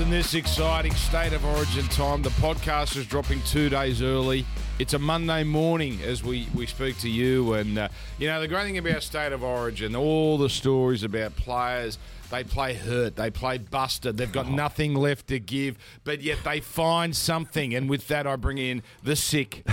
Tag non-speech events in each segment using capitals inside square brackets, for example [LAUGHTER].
in this exciting state of origin time. The podcast is dropping two days early. It's a Monday morning as we, we speak to you. And, uh, you know, the great thing about state of origin, all the stories about players, they play hurt, they play busted, they've got nothing left to give, but yet they find something. And with that, I bring in the sick,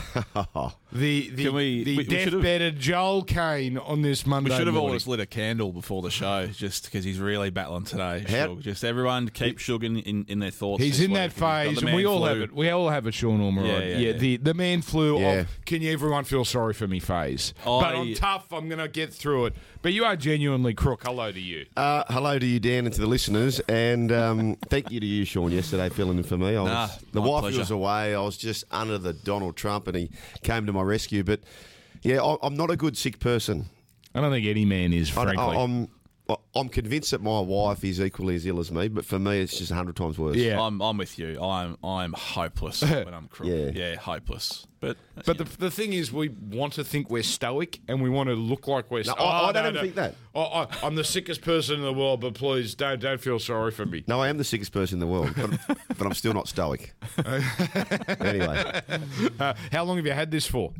[LAUGHS] the, the, Can we- the we- we should've- deathbedded Joel Caine on this Monday We should have morning. always lit a candle before the show, just because he's really battling today. How- Shug. Just everyone keep Shug in, in, in their thoughts. He's this in week. that He's got phase, the and we man all flu. have it. We all have it, Sean Ormerod. Yeah, yeah, yeah. the the man flu Yeah. of can you everyone feel sorry for me phase. I- but I'm tough. I'm going to get through it. But you are genuinely crook. Hello to you. Uh, hello to you, Dan, and to the listeners, and um, thank you to you, Sean, yesterday filling in for me. I was, Nah, the my wife pleasure. was away. I was just under the Donald Trump, and he came to my rescue. But yeah, I, I'm not a good sick person. I don't think any man is, frankly. I, I'm I'm convinced that my wife is equally as ill as me, but for me, it's just hundred times worse. yeah. I'm, I'm with you. I'm I'm hopeless [LAUGHS] when I'm crook. Yeah. yeah, hopeless. But but the, the thing is, we want to think we're stoic and we want to look like we're. No, sto- I- I Oh, don't even think that. I, I, I'm the sickest person in the world, but please don't don't feel sorry for me. No, I am the sickest person in the world, but, but I'm still not stoic. [LAUGHS] anyway, Uh, how long have you had this for?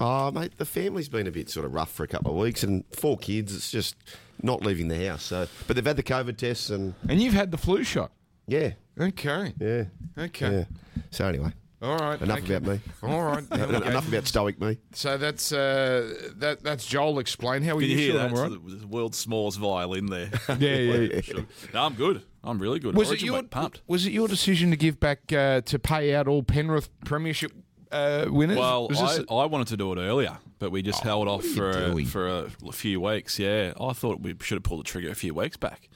Oh mate, the family's been a bit sort of rough for a couple of weeks, and four kids. It's just not leaving the house. So, but they've had the COVID tests, and And you've had the flu shot. yeah, Okay. yeah, Okay. yeah. So anyway, All right. enough okay. about me. All right. There. [LAUGHS] Enough about stoic me. So that's uh, that. That's Joel. Explain how are Can you, you hear Sean that? Ormerod? It's the world's smallest violin there. [LAUGHS] Yeah, yeah. yeah. [LAUGHS] Sure. no, I'm good. I'm really good. Was it Origin your pumped? Was it your decision to give back uh, to pay out all Penrith Premiership uh, winners? Well, Was I, this- I wanted to do it earlier, but we just held off what are you for a, for a few weeks. Yeah, I thought we should have pulled the trigger a few weeks back.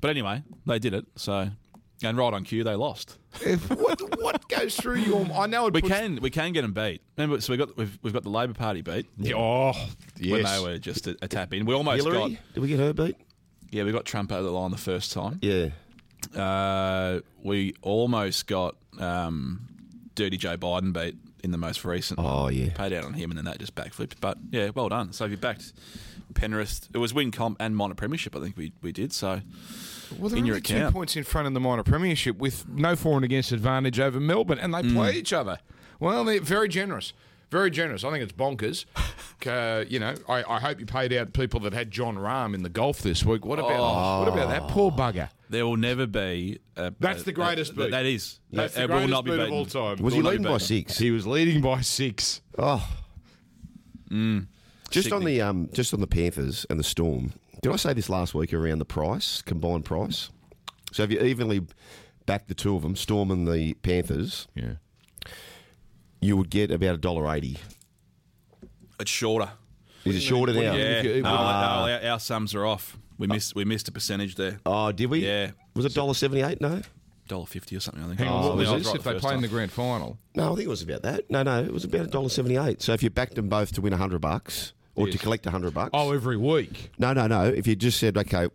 But anyway, they did it. So, and right on cue, they lost. What what goes through your? I know it We puts- can we can get them beat. Remember, so we got we've, we've got the Labor Party beat Yeah, Oh, when they were just a, a tap in. We almost Hillary, got did we get her beat? yeah we got Trump out of the line the first time. Yeah. Uh, we almost got um, Dirty Joe Biden beat in the most recent. Oh yeah. paid out on him, and then that just backflipped. But yeah, well done. So if you backed Penrith, it was win comp and minor premiership. I think we, we did. So well, they're in your only two points in front in the minor premiership with no for and against advantage over Melbourne, and they Mm. play each other. Well, they're very generous. Very generous. I think it's bonkers. [LAUGHS] Uh, you know, I, I hope you paid out people that had Jon Rahm in the golf this week. What about Oh. what about that poor bugger? there will never be. A, That's a- the greatest a- beat. That is. That's That- the it will greatest not be beat of all time. Was Will he leading by six? He was leading by six. Oh. Just on the um, just on the Panthers and the Storm. Did I say this last week around the price, combined price? So if you evenly back the two of them, Storm and the Panthers, Yeah. You would get about a dollar eighty. It's shorter. Is it shorter now? Yeah. if No, Ah. no, our, our sums are off. We missed we missed a percentage there. Oh, did we? Yeah. Was it dollar seventy eight? No. Dollar fifty or something. I think. Hang on, Oh, what was I this right if the they first play in time. the grand final? No, I think it was about that. No, no, it was about a dollar seventy eight. So if you backed them both to win a hundred bucks or to collect a hundred bucks. Oh, every week. no, no, no. If you just said, okay,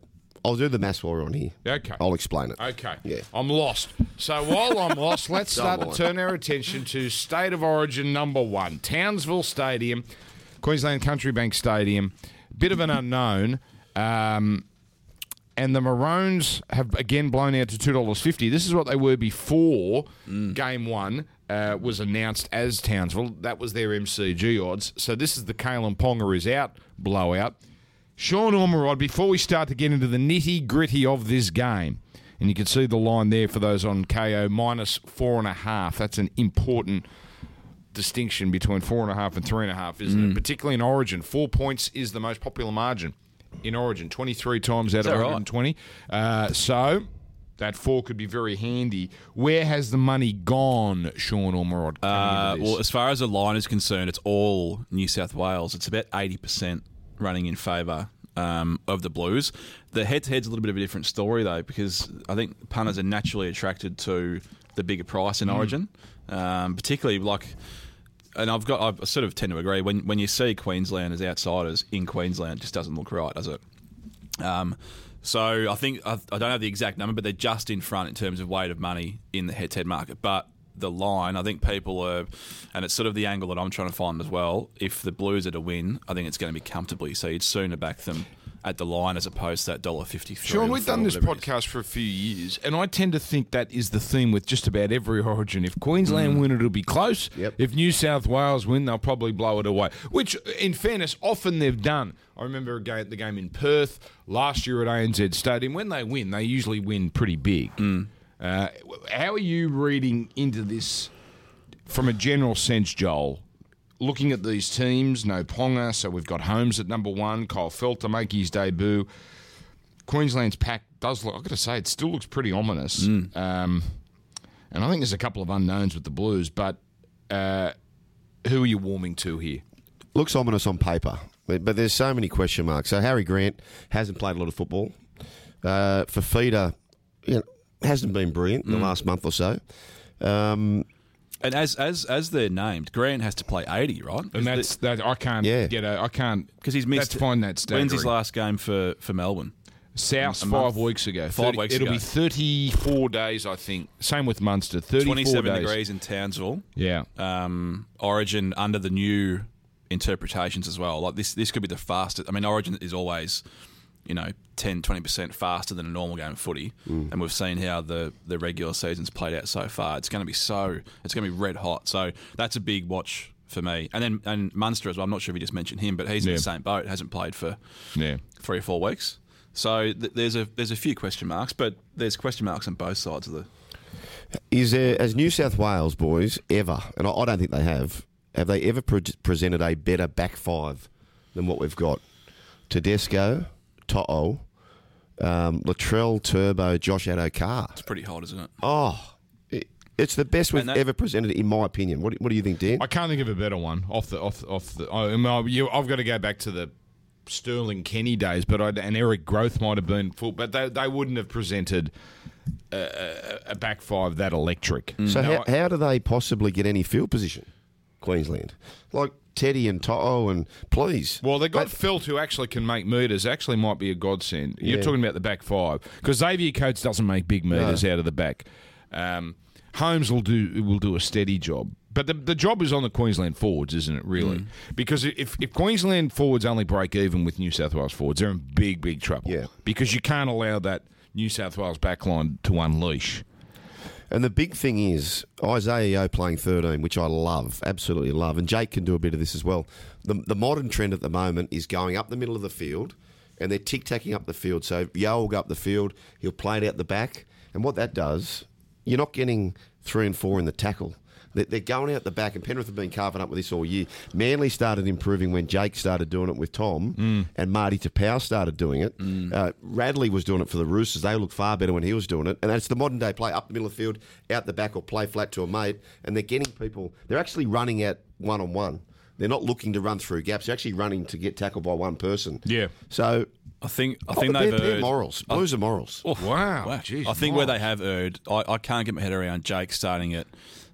I'll do the maths while we're on here. Okay. I'll explain it. Okay. Yeah. I'm lost. So while I'm lost, [LAUGHS] let's start to turn our attention to State of Origin number one, Townsville Stadium, Queensland Country Bank Stadium. Bit of an unknown. Um, and the Maroons have again blown out to two dollars fifty. This is what they were before Game One uh, was announced as Townsville. That was their MCG odds. So this is the Kalyn Ponga is out blowout. Sean Ormerod. Before we start to get into the nitty gritty of this game, and you can see the line there for those on KO minus four and a half. That's an important distinction between four and a half and three and a half, isn't Mm. it? Particularly in Origin, four points is the most popular margin in Origin. Twenty-three times out of that right? 120. Uh, so that four could be very handy. Where has the money gone, Sean Ormerod? Uh, well, as far as the line is concerned, it's all New South Wales. It's about eighty percent running in favour um, of the Blues. The head-to-head's a little bit of a different story though, because I think punters are naturally attracted to the bigger price in Origin, um, particularly like. And I've got, I sort of tend to agree. When when you see Queensland as outsiders in Queensland, it just doesn't look right, does it? Um, so I think I, I don't have the exact number, but they're just in front in terms of weight of money in the head-to-head market. But the line, I think people are, and it's sort of the angle that I'm trying to find as well. If the Blues are to win, I think it's going to be comfortably. So you'd sooner back them at the line as opposed to that dollar fifty three. Sean, we've done this podcast for a few years, and I tend to think that is the theme with just about every origin. If Queensland mm. win, it'll be close. Yep. If New South Wales win, they'll probably blow it away. Which, in fairness, often they've done. I remember a game, the game in Perth last year at ANZ Stadium. When they win, they usually win pretty big. Mm. Uh, how are you reading into this from a general sense, Joel? Looking at these teams, no Ponga, so we've got Holmes at number one, Kyle Feldt to make his debut. Queensland's pack does look, I've got to say, it still looks pretty ominous. Um, and I think there's a couple of unknowns with the Blues, but uh, who are you warming to here? Looks ominous on paper, but, but there's so many question marks. So Harry Grant hasn't played a lot of football. Uh, Fifita, you know, hasn't been brilliant in the last month or so. Um, And as as as they're named, Grant has to play eighty, right? And that's that. I can't Yeah. get a. I can't because he's missed. That's fine. That's when's his last game for for Melbourne? South A five month. weeks ago. Five weeks It'll ago. be 34 days, I think. Same with Munster. 34 Twenty seven days. degrees in Townsville. Yeah. um, Origin under the new interpretations as well. Like this, this could be the fastest. I mean, Origin is always, you know, 10, 20 percent faster than a normal game of footy, mm. and we've seen how the the regular season's played out so far. It's going to be so, it's going to be red hot. So that's a big watch for me. And then and Munster as well. I'm not sure if you just mentioned him, but he's in the same boat. Hasn't played for Yeah. three or four weeks. So th- there's a there's a few question marks, but there's question marks on both sides of the. is there, as New South Wales boys ever, and I, I don't think they have, have they ever pre- presented a better back five than what we've got? Tedesco, To'o, um, Latrell, Turbo, Josh Addo-Carr. It's pretty hot, isn't it? Oh, it, it's the best we've that- ever presented, in my opinion. What, do- what do you think, Dan? I can't think of a better one off the off off the. I, I mean, you, I've got to go back to the Sterling Kenny days, but I, and Eric Grothe might have been full, but they they wouldn't have presented a, a, a back five that electric. So No, how, I- how do they possibly get any field position, Queensland? Like Teddy and To'o and please. Well, they got But- Feldt who actually can make meters. Actually, might be a godsend. You're Yeah. talking about the back five because Xavier Coates doesn't make big meters out of the back. Um, Holmes will do will do a steady job, but the the job is on the Queensland forwards, isn't it? Really, because if if Queensland forwards only break even with New South Wales forwards, they're in big big trouble. Yeah. because you can't allow that New South Wales backline to unleash. And the big thing is Isaah Yeo playing 13, which I love, absolutely love. And Jake can do a bit of this as well. The, the modern trend at the moment is going up the middle of the field and they're tic tacking up the field. So Yeo will go up the field, he'll play it out the back. And what that does, you're not getting three and four in the tackle. They- They're going out the back, and Penrith have been carving up with this all year. Manly started improving when Jake started doing it with Tom, and Marty Taupau started doing it. Uh, Radley was doing it for the Roosters. They looked far better when he was doing it. And that's the modern day play up the middle of the field, out the back, or play flat to a mate. And they're getting people, they're actually running at one on one. They're not looking to run through gaps. They're actually running to get tackled by one person. Yeah. So I think I oh, think but they've they're, they're erred- morals. Blues are morals. Oh, Wow. Jeez, I think where they have erred, I, I can't get my head around Jake starting it,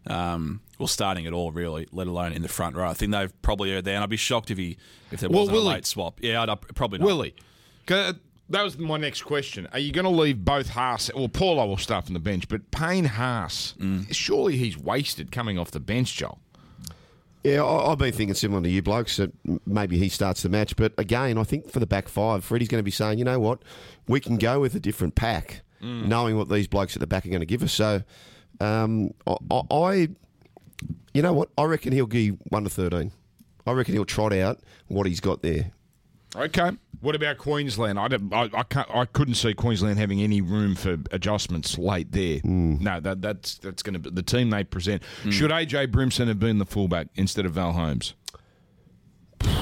um, well, starting at all really, let alone in the front row. I think they've probably erred there, and I'd be shocked if he if there Well, wasn't will a he? late swap. Yeah, I'd, I'd probably not. Willie, that was my next question. Are you going to leave both Haas? Well, Paulo will start from the bench, but Payne Haas, surely he's wasted coming off the bench, Joel. Yeah, I- I've been thinking similar to you blokes that maybe he starts the match. But again, I think for the back five, Freddie's going to be saying, you know what, we can go with a different pack, knowing what these blokes at the back are going to give us. So, um, I, I- I, you know what, I reckon he'll give one to thirteen. I reckon he'll trot out what he's got there. Okay. What about Queensland? I, don't, I, I, can't, I couldn't see Queensland having any room for adjustments late there. No, that, that's that's going to be the team they present. Should AJ Brimson have been the fullback instead of Val Holmes?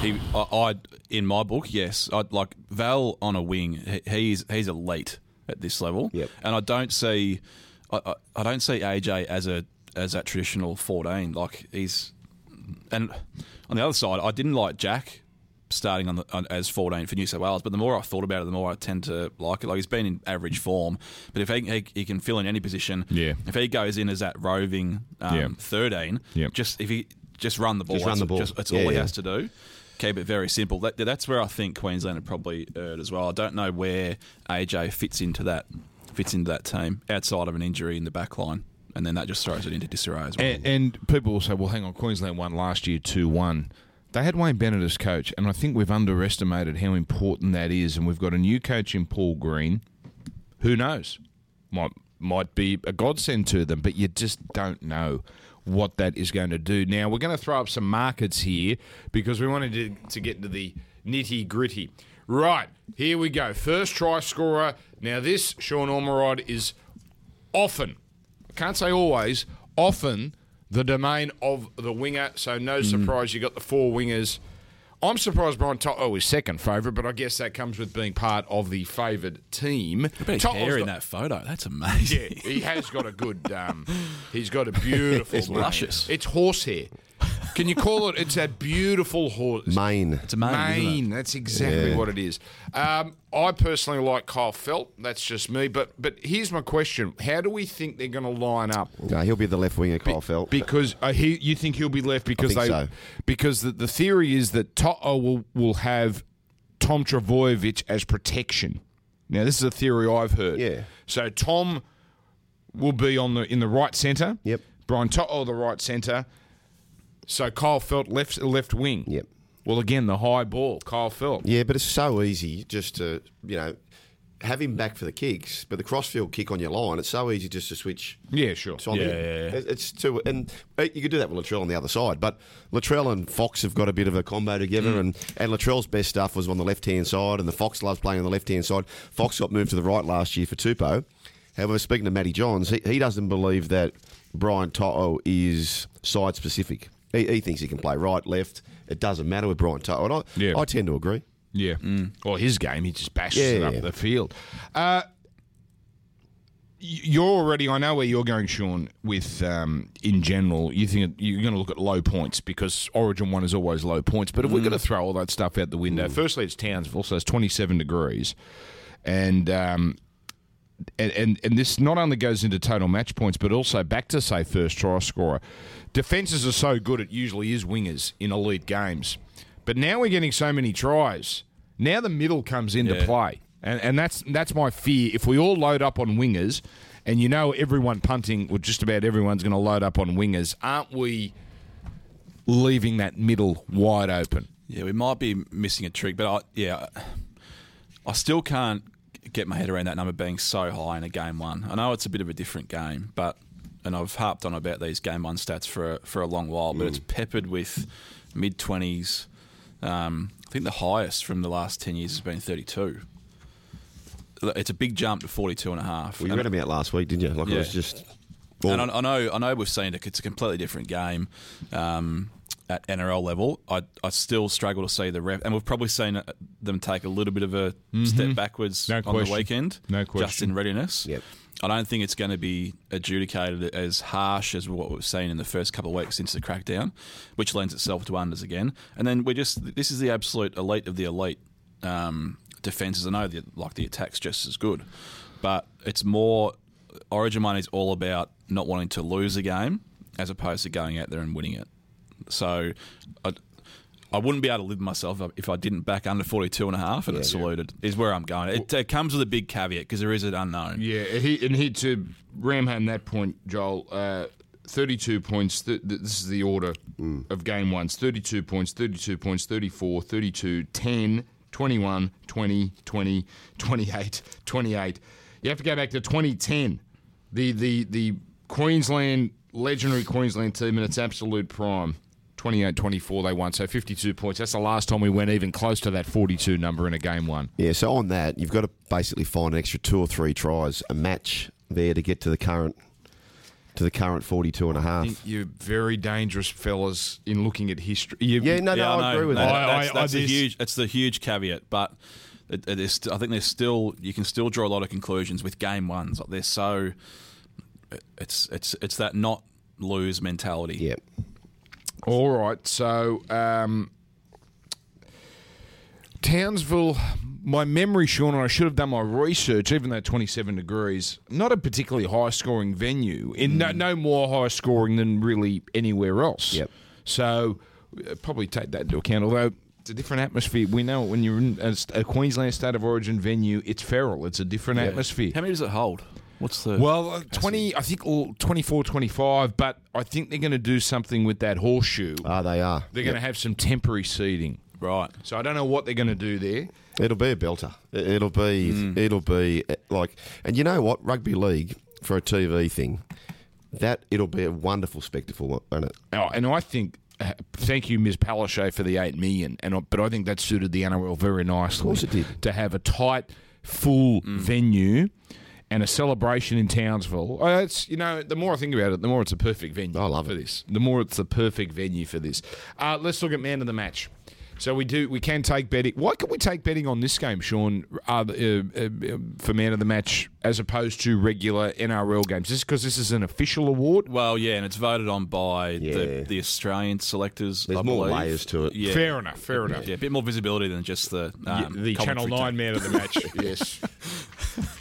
He, I, I, in my book, yes, I'd like Val on a wing. He, he's he's elite at this level, Yep. and I don't see, I, I, don't see AJ as a as that traditional fourteen. Like he's, and on the other side, I didn't like Jack starting on, the, on as 14 for New South Wales. But the more I thought about it, the more I tend to like it. Like he's been in average form, but if he, he, he can fill in any position, Yeah. If he goes in as that roving um, Yeah. 13, Yep. just if he just run the ball, Just run the ball. Just, that's Yeah, all he yeah. has to do. Keep it very simple. That, that's where I think Queensland have probably erred as well. I don't know where AJ fits into that fits into that team outside of an injury in the back line, and then that just throws it into disarray as well. And, and people will say, well, hang on, Queensland won last year 2 1 they had Wayne Bennett as coach, and I think we've underestimated how important that is. And we've got a new coach in Paul Green. Who knows? Might might be a godsend to them, but you just don't know what that is going to do. Now we're going to throw up some markets here because we wanted to, to get into the nitty gritty. Right here we go. First try scorer. Now this Sean Ormerod is often, I can't say always, often the domain of the winger. So no surprise you got the four wingers. I'm surprised Brian To'o is second favourite, but I guess that comes with being part of the favoured team. Pretty To'o's hair in that photo. That's amazing. Yeah, he has got a good. Um, he's got a beautiful. [LAUGHS] It's luscious. It's horsehair. Can you call it? It's that beautiful horse. Maine. It's amazing. Mane, that's exactly Yeah. what it is. Um, I personally like Kyle Feldt. That's just me. But but here's my question: How do we think they're going to line up? No, he'll be the left winger, Kyle Feldt. Because uh, he, you think he'll be left because think they so. because the, the theory is that To'o will will have Tom Trbojevic as protection. Now this is a theory I've heard. Yeah. So Tom will be on the in the right centre. Yep. Brian To'o the right centre. So Kyle Feldt left left wing. Yep. Well, again, the high ball, Kyle Feldt. Yeah, but it's so easy just to, you know, have him back for the kicks, but the crossfield kick on your line, it's so easy just to switch. Yeah, sure. It's on Yeah, yeah, yeah. It's too, and uh, you could do that with Latrell on the other side, but Latrell and Fox have got a bit of a combo together, and, and Latrell's best stuff was on the left hand side, and the Fox loves playing on the left hand side. Fox got moved to the right last year for Tupou. However, speaking to Matty Johns, he, he doesn't believe that Brian To'o is side specific. He, he thinks he can play right, left. It doesn't matter with Brian To'o, and I, Yeah. I tend to agree. Yeah. Well, his game, he just bashes it Yeah. up the field. Uh, you're already, I know where you're going, Sean, with um, in general. You think you're going to look at low points because Origin 1 is always low points. But if we're going to throw all that stuff out the window, firstly, it's Townsville, so it's 27 degrees. And. Um, and, and and this not only goes into total match points, but also back to say first try scorer. Defenses are so good; it usually is wingers in elite games. But now we're getting so many tries. Now the middle comes into Yeah. play, and and that's that's my fear. If we all load up on wingers, and you know everyone punting, or just about everyone's going to load up on wingers, aren't we leaving that middle wide open? Yeah, we might be missing a trick, but I, yeah, I still can't get my head around that number being so high in a game one. I know it's a bit of a different game, but and I've harped on about these game one stats for a, for a long while, but it's peppered with mid twenties. Um, I think the highest from the last ten years has been thirty two. It's a big jump to 42 and a half. Well, you read about out last week, didn't you? Like it was just. and I, I know, I know, we've seen it. It's a completely different game um, at NRL level. I, I still struggle to see the ref, and we've probably seen uh, them take a little bit of a step backwards No on question. the weekend, No just in readiness. Yep. I don't think it's going to be adjudicated as harsh as what we've seen in the first couple of weeks since the crackdown, which lends itself to unders again. And then we just this is the absolute elite of the elite um, defenses. I know the, like the attack's just as good, but it's more Origin money is all about not wanting to lose a game as opposed to going out there and winning it. So I, I wouldn't be able to live myself if I didn't back under 42 and a half and it's saluted is where I'm going. It, it comes with a big caveat because there is an unknown. Yeah, and he, and he to ram home that point, Joel. Uh, 32 points. Th- th- this is the order of game ones 32 points, 32 points, 34, 32, 10, 21, 20, 20, 28, 28. You have to go back to 2010. The, the, the Queensland, legendary Queensland team in its absolute prime. 28 24 they won, so 52 points. That's the last time we went even close to that 42 number in a game one. Yeah, so on that, you've got to basically find an extra two or three tries, a match there to get to the current to the current 42 and a half. think you're very dangerous fellas in looking at history. You, Yeah, no, no, Yeah, I, know. agree with No, that. I- That's, I- that's I- a huge. It's the huge caveat, but it, it is. I think there's still you can still draw a lot of conclusions with game ones. Like they're so. It's it's it's that not lose mentality. Yeah. All right, so um, Townsville. My memory, Sean, and I should have done my research, even though 27 degrees, not a particularly high scoring venue. In no, no more high scoring than really anywhere else. Yep. So uh, probably take that into account. Although it's a different atmosphere. We know when you're in a, st- a Queensland State of Origin venue, it's feral. It's a different atmosphere. How many does it hold? What's the Well, uh, 20, I think all- 24, 25, but I think they're going to do something with that horseshoe. Ah, they are. They're going to have some temporary seating. right? So I don't know what they're going to do there. It'll be a belter. It- It'll be. It'll be uh, like. And you know what? Rugby league for a TV thing. That it'll be a wonderful spectacle, won't it? Oh, and I think, uh, thank you, Ms. Palaszczuk, for the eight million. And but I think that suited the NRL very nicely. Of course it did. To have a tight, full venue and a celebration in Townsville. Oh, it's you know, the more I think about it, the more it's a perfect venue. I love for it. this. The more it's the perfect venue for this. Uh, let's look at man of the match. So we do. We can take betting. Why can we take betting on this game, Sean, uh, uh, uh, for man of the match as opposed to regular NRL games? Just because this is an official award. Well, yeah, and it's voted on by Yeah. the, the Australian selectors. There's I more believe. layers to it. Yeah. Fair enough. Fair enough. Yeah, a bit more visibility than just the um, the Channel Nine team. man of the match. [LAUGHS] yes,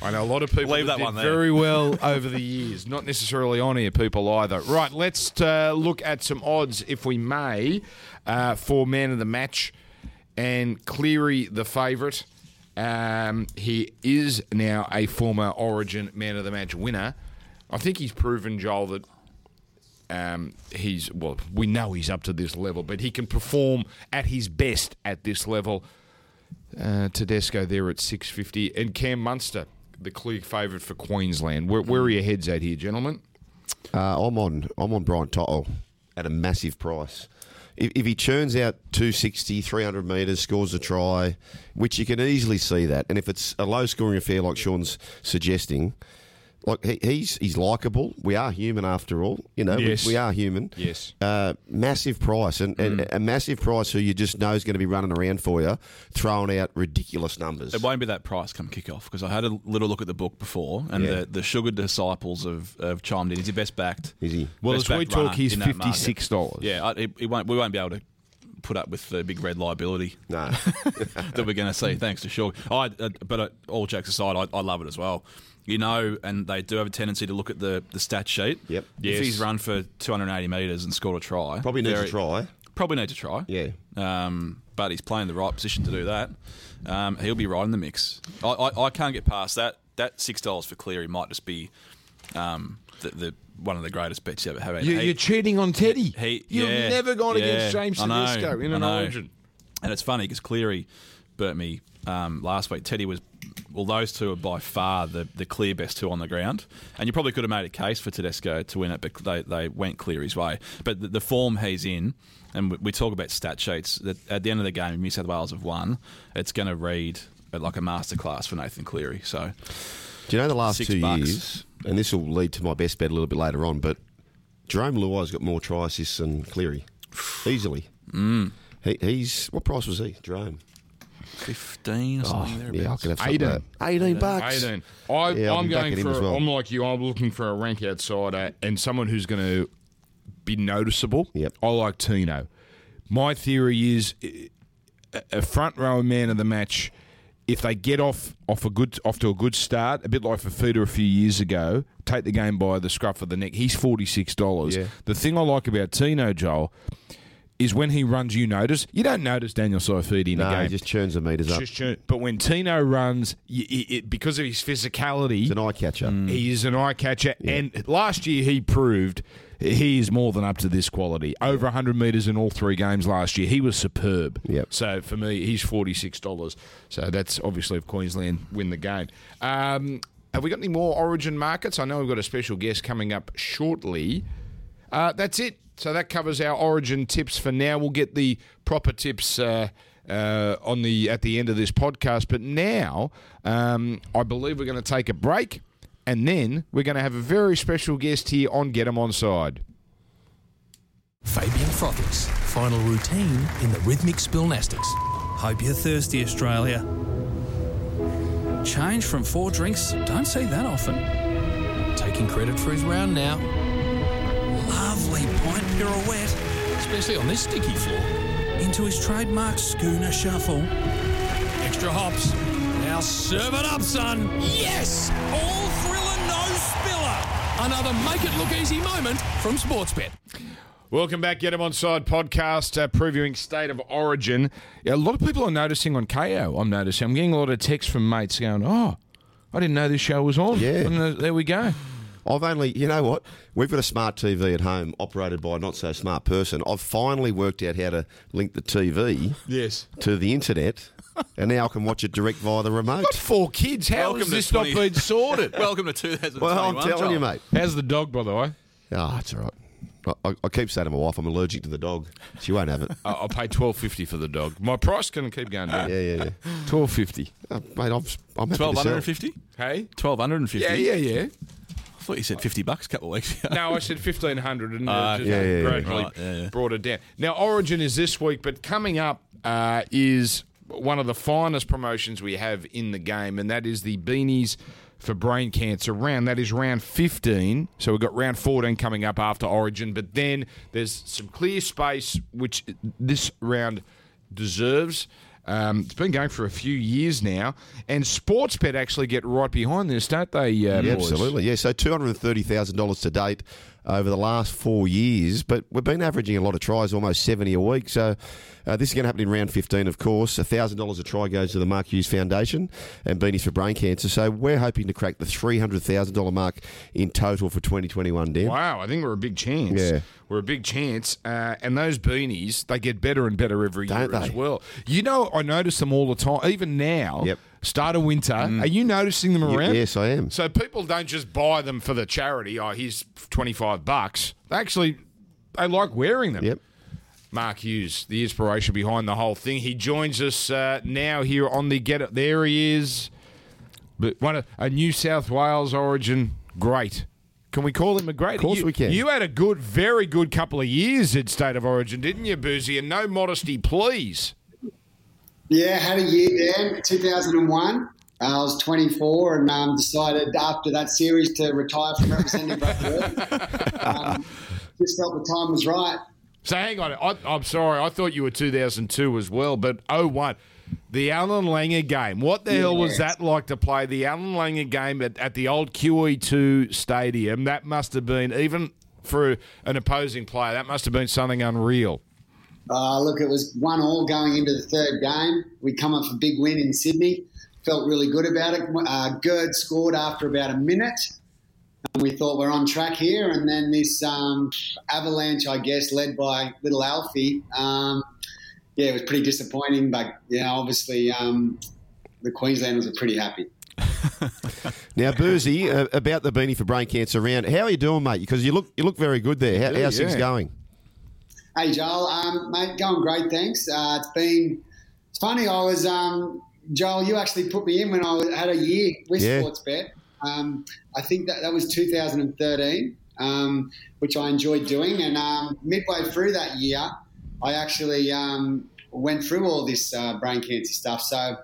I know a lot of people Leave that one there. very well over the years. Not necessarily on here people either. Right, let's uh, look at some odds, if we may, uh, for man of the match. And Cleary, the favourite. Um, he is now a former Origin man of the match winner. I think he's proven, Joel, that um, he's well. We know he's up to this level, but he can perform at his best at this level. Uh, Tedesco there at six fifty, and Cam Munster, the clear favourite for Queensland. Where, where are your heads at here, gentlemen? Uh, I'm on. I'm on Brian To'o at a massive price. If, if he churns out 260, 300 metres, scores a try, which you can easily see that, and if it's a low scoring affair like Sean's suggesting, like he, he's he's likable. We are human after all, you know. we- Yes. We, are human. Yes. Uh, massive price, and, and a massive price who you just know is going to be running around for you, throwing out ridiculous numbers. It won't be that price come kickoff because I had a little look at the book before, and Yeah. the, the sugar disciples have, have chimed in. He's your best backed. Is he? Well, as we talk, he's fifty six dollars. Yeah, I, it, it won't, we won't be able to put up with the big red liability No. [LAUGHS] that we're going to see. Thanks to Shaw. I, uh, but uh, all jokes aside, I, I love it as well. You know, and they do have a tendency to look at the, the stat sheet. Yep. If he's run for 280 metres and scored a try, Probably needs very- to try. Probably need to try. Yeah. Um, but he's playing the right position to do that. Um, he'll be right in the mix. I, I, I can't get past that. That six dollars for Cleary might just be um, the, the one of the greatest bets you ever have. You, He- you're cheating on Teddy. he- You've yeah, never gone yeah, against James I Tedesco in an. Origin. And it's funny because Cleary burnt me um, last week. Teddy was, well, those two are by far the, the clear best two on the ground. And you probably could have made a case for Tedesco to win it, but they, they went clear his way. But the, the form he's in, and we, we talk about stat sheets, that at the end of the game, New South Wales have won, it's going to read like a masterclass for Nathan Cleary. So, Do you know the last two bucks. years, and this will lead to my best bet a little bit later on, but Jarome Luai's got more try assists than Cleary. [SIGHS] Easily. Mm. He, he's, what price was he, Jarome? 15 or oh, something there. Oh, Yeah, I could have something 18. like 18 bucks. 18. I, Yeah, I'll I'm going backing for. well. I'm like you. I'm looking for a rank outsider and someone who's going to be noticeable. Yep. I like Tino. My theory is a- a front row man of the match. If they get off off a good off to a good start, a bit like Fifita a few years ago, take the game by the scruff of the neck. He's forty six dollars. Yeah. The thing I like about Tino Joel is when he runs, you notice. You don't notice Daniel Saifiti in No, a game. he just churns the meters up. Just churn- but when Tino runs, y y it, because of his physicality, It's an eye catcher. he is an eye catcher. And last year he proved he is more than up to this quality. Over 100 metres in all three games last year. He was superb. Yep. So for me, he's $46. So that's obviously if Queensland win the game. Um, have we got any more origin markets? I know we've got a special guest coming up shortly. Uh, that's it. So that covers our origin tips for now. We'll get the proper tips uh, uh, on the at the end of this podcast. But now, um, I believe we're going to take a break, and then we're going to have a very special guest here on Get Get 'Em On Side. Fabian Frothies. Final routine in the rhythmic spilnastics. Hope you're thirsty, Australia. Change from four drinks, don't see that often. Taking credit for his round now, Lovely point pirouette especially on this sticky floor. into his trademark schooner shuffle. Extra hops. Now serve it up, son. Yes! All thriller, no spiller. Another make it look easy moment from Sportsbet. Welcome back, Get 'Em On Side podcast, uh, previewing State of Origin. Yeah, a lot of people are noticing on KO. I'm noticing. I'm getting a lot of texts from mates going, "Oh, I didn't know this show was on. Yeah. And uh, there we go. I've only, you know what? We've got a smart TV at home operated by a not so smart person. I've finally worked out how to link the TV Yes. to the internet, and now I can watch it direct via the remote. Got four kids. How Welcome has to this not 20 been sorted? [LAUGHS] Welcome to 2021. Well, I'm telling you, mate. How's the dog, by the way? Oh, it's all right. I, I, I keep saying to my wife, I'm allergic to the dog. She won't have it. [LAUGHS] I- I'll pay twelve fifty for the dog. My price can keep going down. Yeah, yeah, yeah. Twelve fifty. Uh, mate, I've, I'm happy to sell. 1250? Hey. 1250? Yeah, yeah, yeah. I thought you said 50 bucks a couple of weeks ago. No, I said fifteen hundred, and uh, just yeah, yeah, yeah. gradually Right, yeah, yeah. brought it down. Now, Origin is this week, but coming up uh, is one of the finest promotions we have in the game, and that is the beanies for brain cancer round. That is round fifteen. So we've got round fourteen coming up after Origin, but then there's some clear space which this round deserves. Um, it's been going for a few years now, and Sportsbet actually get right behind this, don't they? Uh, Yeah, absolutely. Yeah, so two hundred and thirty thousand dollars to date over the last four years, but we've been averaging a lot of tries, almost seventy a week. So uh, this is going to happen in round fifteen, of course. thousand dollars a try goes to the Mark Hughes Foundation and Beanies for Brain Cancer. So we're hoping to crack the three hundred thousand dollar mark in total for twenty twenty one. Dan. Wow, I think we're a big chance. Yeah. We're a big chance. Uh, and those beanies, they get better and better every Don't year as well. You know, I notice them all the time, even now. Yep. Start of winter. Are you noticing them around? yes, I am. So people don't just buy them for the charity. Oh, here's 25 bucks. They actually, they like wearing them. Yep. Mark Hughes, the inspiration behind the whole thing. He joins us uh, now here on the Get It. There he is. But one of, a New South Wales origin, great. Can we call him a great? Of course you, we can. You had a good, very good couple of years at State of Origin, didn't you, Boozy? And no modesty, please. Yeah, had a year there, 2001. Uh, I was 24 and um, decided after that series to retire from representing Bradford. [LAUGHS] um, just felt the time was right. So hang on. I, I'm sorry. I thought you were 2002 as well, but 01. The Allan Langer game. What the hell was that like to play the Allan Langer game at, at the old QE2 stadium? That must have been, even for an opposing player, that must have been something unreal. Uh, look, it was one all going into the third game. We come off a big win in Sydney. Felt really good about it. Uh, Gerd scored after about a minute. And we thought we're on track here. And then this um, avalanche, I guess, led by little Alfie. Um, yeah, it was pretty disappointing. But, yeah, obviously um, the Queenslanders are pretty happy. [LAUGHS] Now, Boozy, uh, about the Beanie for Brain Cancer round. How are you doing, mate? Because you look you look very good there. How, do, how's things going? Hey Joel, um, mate, going great, thanks. Uh, it's been it's funny. I was um, Joel. You actually put me in when I had a year with Yeah. Sportsbet. Um, I think that that was 2013, um, which I enjoyed doing. And um, midway through that year, I actually um, went through all this uh, brain cancer stuff. So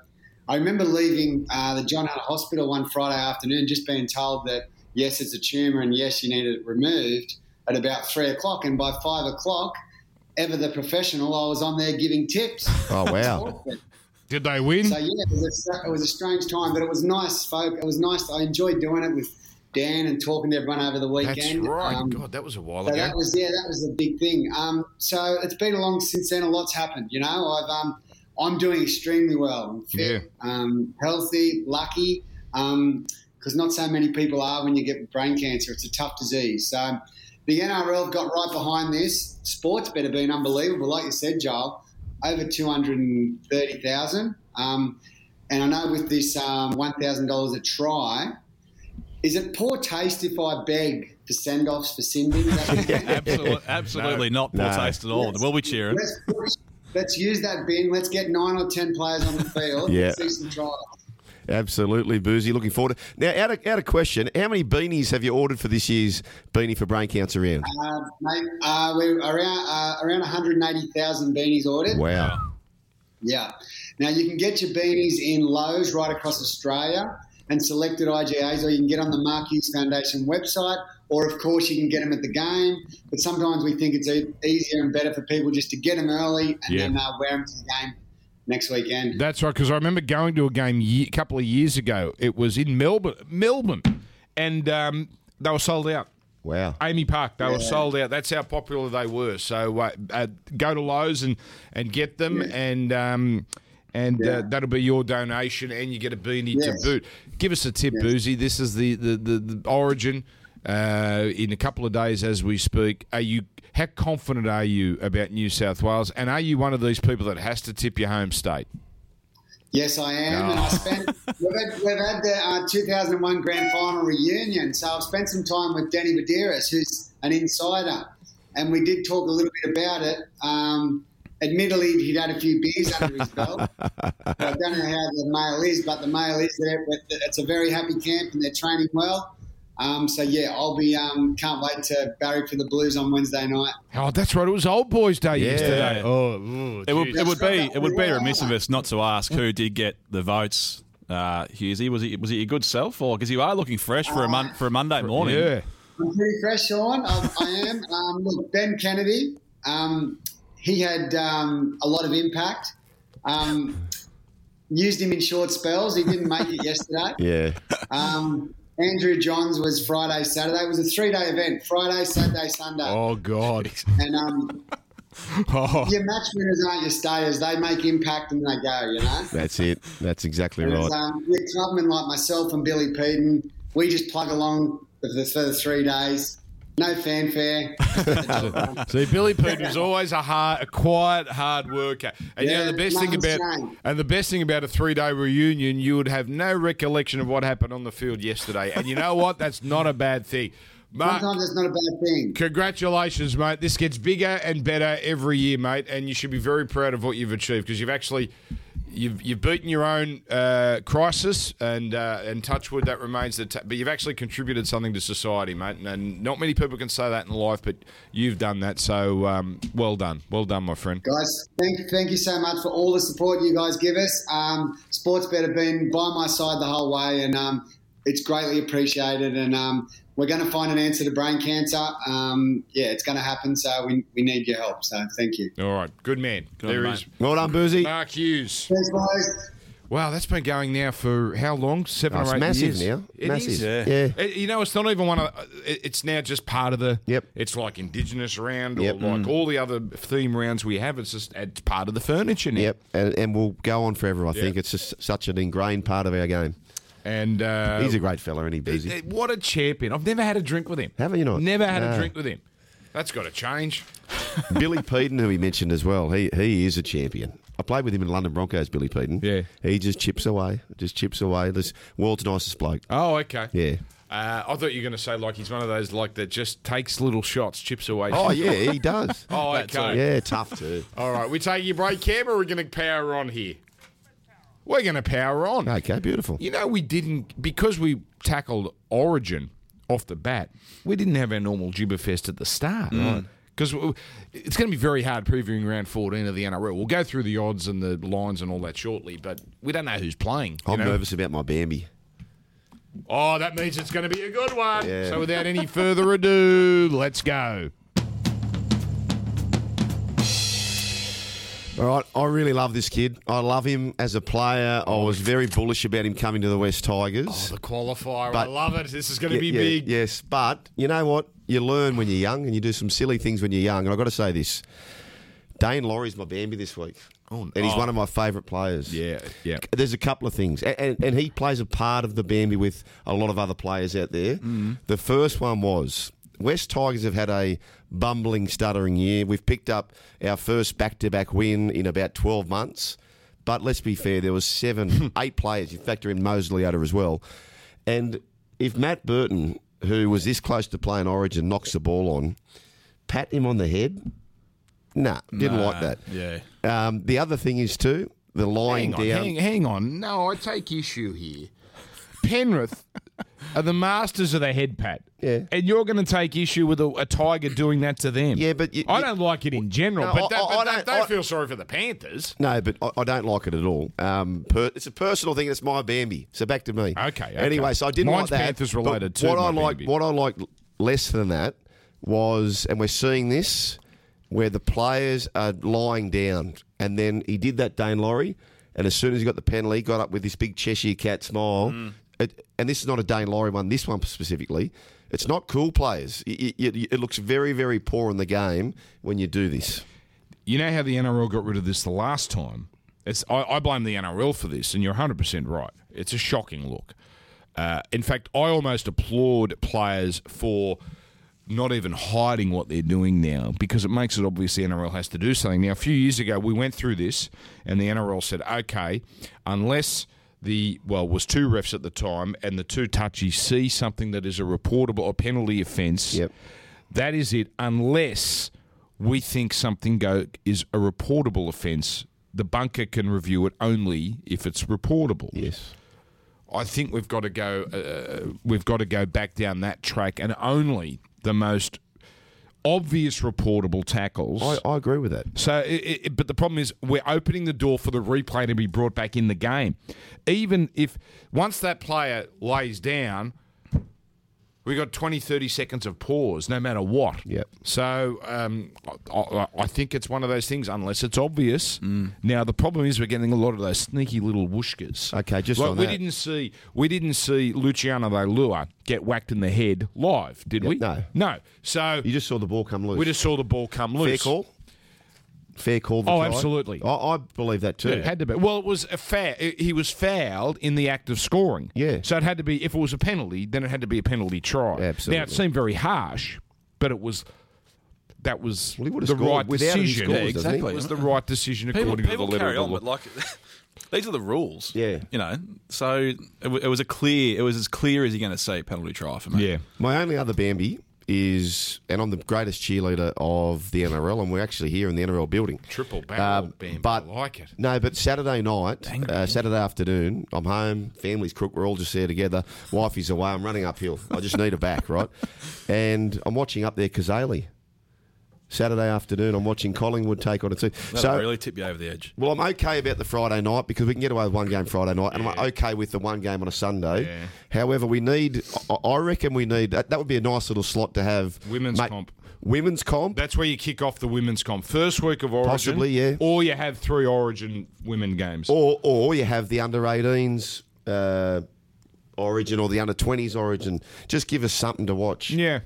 I remember leaving uh, the John Hunter Hospital one Friday afternoon, just being told that yes, it's a tumour and yes, you need it removed at about three o'clock. And by five o'clock, ever the professional, I was on there giving tips. Oh, wow. Did they win? So yeah, it was, a, it was a strange time, but it was nice, folk. It was nice. I enjoyed doing it with Dan and talking to everyone over the weekend. That's weekend. right. Um, God, that was a while so ago. that was yeah, that was a big thing. Um, so it's been along since then. A lot's happened. You know, I've um, I'm doing extremely well. I'm fit, um, healthy, lucky. Because not so many people are when you get brain cancer. It's a tough disease. So the NRL got right behind this. Sports better been unbelievable, like you said, Joel. Over two hundred and thirty thousand. Um, and I know with this um, one thousand dollars a try. Is it poor taste if I beg for send offs for Cindy? [LAUGHS] Is that- Absolutely, [LAUGHS] absolutely not poor No. taste at all. We'll be cheering. Let's, let's use that bin. Let's get nine or ten players on the field. [LAUGHS] Yeah. Let's see some trials. Absolutely, Boozy. Looking forward to Now, out of, out of question, how many beanies have you ordered for this year's Beanie for Brain Cancer round? Uh, mate, uh, we're around uh, around 180,000 beanies ordered. Wow. Yeah. Now you can get your beanies in Lowe's right across Australia and selected IGAs, or you can get on the Mark Hughes Foundation website, or of course you can get them at the game. But sometimes we think it's easier and better for people just to get them early and Yeah. then uh, wear them to the game next weekend. That's right, because I remember going to a game ye- a couple of years ago. It was in Melbourne, Melbourne, and um, they were sold out. Wow. AAMI Park, they were sold out. That's how popular they were. So uh, uh, go to Lowe's and, and get them, and um, and uh, that'll be your donation, and you get a beanie Yes. to boot. Give us a tip, Boozy. This is the the the, the origin uh, in a couple of days as we speak. Are you? How confident are you about New South Wales? And are you one of these people that has to tip your home state? Yes, I am. And I spent, we've had, we've had the uh, 2001 Grand Final reunion. So I've spent some time with Danny Buderus, who's an insider. And we did talk a little bit about it. Um, admittedly, he'd had a few beers under his belt. [LAUGHS] I don't know how the mail is, but the mail is there. It's a very happy camp and they're training well. Um, so, yeah, I'll be, um, can't wait to barrack for the Blues on Wednesday night. Oh, that's right. It was Old Boys Day Yeah. yesterday. Oh, ooh, It would, it would be it would be remiss of us not to ask who did get the votes. Uh, Hughesy, was it was it your good self, or because you are looking fresh for a mon- for a Monday morning? yeah. I'm pretty fresh, Sean. I, I am. [LAUGHS] Um, look, Ben Kennedy, um, he had um, a lot of impact. Um, used him in short spells. He didn't make it yesterday. [LAUGHS] Yeah. Um, Andrew Johns was Friday, Saturday. It was a three day event Friday, Saturday, Sunday. Oh God. And um, [LAUGHS] Oh. your match winners aren't your stayers. They make impact and they go, you know? That's it. That's exactly And right. it's, um, with clubmen like myself and Billy Peden, we just plug along for the, for the three days. No fanfare. [LAUGHS] See, Billy Pete was always a hard, a quiet, hard worker. And you know the best thing about and the best thing about a three day reunion, you would have no recollection of what happened on the field yesterday. And you know what? That's not a bad thing. Mark, Sometimes it's not a bad thing. congratulations, mate. This gets bigger and better every year, mate. And you should be very proud of what you've achieved because you've actually. You've, you've beaten your own uh, crisis, and uh, and touchwood that remains the. T- but you've actually contributed something to society, mate. And, and not many people can say that in life, but you've done that. So um, well done, well done, my friend. Guys, thank, thank you so much for all the support you guys give us. Um, Sportsbet have been by my side the whole way, and um, it's greatly appreciated. And um, we're going to find an answer to brain cancer. Um, yeah, it's going to happen, so we, we need your help. So thank you. All right, good man. Good there on, is Well done, Boozy. Mark Hughes. Thanks, boys. Wow, that's been going now for how long? Seven Oh, or it's eight massive years. now. It massive. is. Yeah. Yeah. Uh, You know, it's not even one of. it- It's now just part of the. Yep. It's like Indigenous round or Yep. Mm. like all the other theme rounds we have. It's just it's part of the furniture now. Yep, and, and we'll go on forever. I think it's just such an ingrained part of our game. And uh, He's a great fella, and he uh, what a champion! I've never had a drink with him. Haven't you not? Never had a drink with him. That's got to change. [LAUGHS] Billy Peden, who he mentioned as well, he he is a champion. I played with him in London Broncos, Billy Peden. Yeah. He just chips away, just chips away. This world's nicest bloke. Oh, okay. Yeah. Uh, I thought you were going to say like he's one of those like that just takes little shots, chips away. Oh [LAUGHS] yeah, he does. Oh, okay. Yeah, tough too. All right, we taking a break, Cam, or we're going to power on here? We're going to power on. Okay, beautiful. You know, we didn't because we tackled Origin off the bat. We didn't have our normal Gibberfest at the start, mm. right? Because it's going to be very hard previewing round 14 of the NRL. We'll go through the odds and the lines and all that shortly, but we don't know who's playing. you I'm know? nervous about my Bambi. Oh, that means it's going to be a good one. Yeah. So, without any further ado, let's go. All right, I really love this kid. I love him as a player. I was very bullish about him coming to the West Tigers. The qualifier, I love it. This is going to Yeah, be yeah, big. Yes, but you know what? You learn when you're young, and you do some silly things when you're young. And I've got to say this: Daine Laurie's my Bambi this week, Oh, and he's oh. one of my favourite players. Yeah, yeah. There's a couple of things, and, and, and he plays a part of the Bambi with a lot of other players out there. Mm. The first one was West Tigers have had a bumbling, stuttering year. We've picked up our first back-to-back win in about 12 months. But let's be fair, there was seven, [LAUGHS] eight players. You factor in Mosley out as well. And if Matt Burton, who was this close to playing Origin, knocks the ball on, pat him on the head. Nah, didn't like that. Yeah. Um, the other thing is too the lying Hang on, down. hang, hang on. No, I take issue here. Penrith are the masters of the head pat. Yeah. And you're going to take issue with a, a tiger doing that to them. Yeah, but you- I don't like it in general. No, but I- that, I- but I that- don't- don't feel sorry for the Panthers. No, but I, I don't like it at all. Um, per, it's a personal thing. It's my Bambi. So back to me. Okay, okay. Anyway, so I didn't Mine's like that. Panthers related too, What I like, Bambi. what I like less than that was, and we're seeing this where the players are lying down, and then he did that Daine Laurie, and as soon as he got the penalty, he got up with this big Cheshire cat smile. Mm. It, and this is not a Daine Laurie one. This one specifically. It's not cool players. It, it- it looks very, very poor in the game when you do this. You know how the NRL got rid of this the last time? It's I, I blame the NRL for this, and you're 100 percent right. It's a shocking look. Uh, in fact, I almost applaud players for not even hiding what they're doing now because it makes it obvious the NRL has to do something. Now, a few years ago, we went through this, and the NRL said, okay, unless the, well, was two refs at the time, and the two touchies see something that is a reportable or penalty offence, Yep. that is it, unless we think something go is a reportable offence. The bunker can review it only if it's reportable. Yes. I think we've got to go. Uh, we've got to go back down that track, and only the most obvious reportable tackles. I, I agree with that. so, it, it, but the problem is we're opening the door for the replay to be brought back in the game. Even if once that player lays down, we got 20, 30 seconds of pause, no matter what. Yep. So um, I, I, think it's one of those things, unless it's obvious. Now the problem is we're getting a lot of those sneaky little whooshkas. Okay, just like we that. didn't see we didn't see Luciano Leilua get whacked in the head live, did we? no. no. So You just saw the ball come loose. we just saw the ball come loose. Fair call? Fair call. The Oh, try? absolutely. I, I believe that too. It had to be. Well, it was a fair. He was fouled in the act of scoring. Yeah. So it had to be. If it was a penalty, then it had to be a penalty try. Absolutely. Now it seemed very harsh, but it was. That was Well, he the right decision. scores, Yeah, exactly. It was the right decision People, according people to the letter carry of on, the but law. like [LAUGHS] these are the rules. Yeah. you know. So it, w- it was a clear. It was as clear as you're going to say penalty try for me. Yeah. My only other Bambi is, and I'm the greatest cheerleader of the NRL, and we're actually here in the NRL building. Triple barrel, Um, Bambi. but I like it. No, but Saturday night, uh, Saturday afternoon, I'm home. Family's crook. We're all just there together. Wifey's away. I'm running uphill. I just need a back, right? [LAUGHS] And I'm watching up there Kazali. Saturday afternoon, I'm watching Collingwood take on a two. That'll So really tip you over the edge. Well, I'm okay about the Friday night because we can get away with one game Friday night, and I'm okay with the one game on a Sunday. Yeah. However, we need, I reckon we need, that, that would be a nice little slot to have. Women's comp. Women's comp. That's where you kick off the women's comp. First week of Origin. Possibly, yeah. Or you have three Origin women games. Or, or you have the under 18s uh, origin or the under 20s origin. Just give us something to watch. Yeah.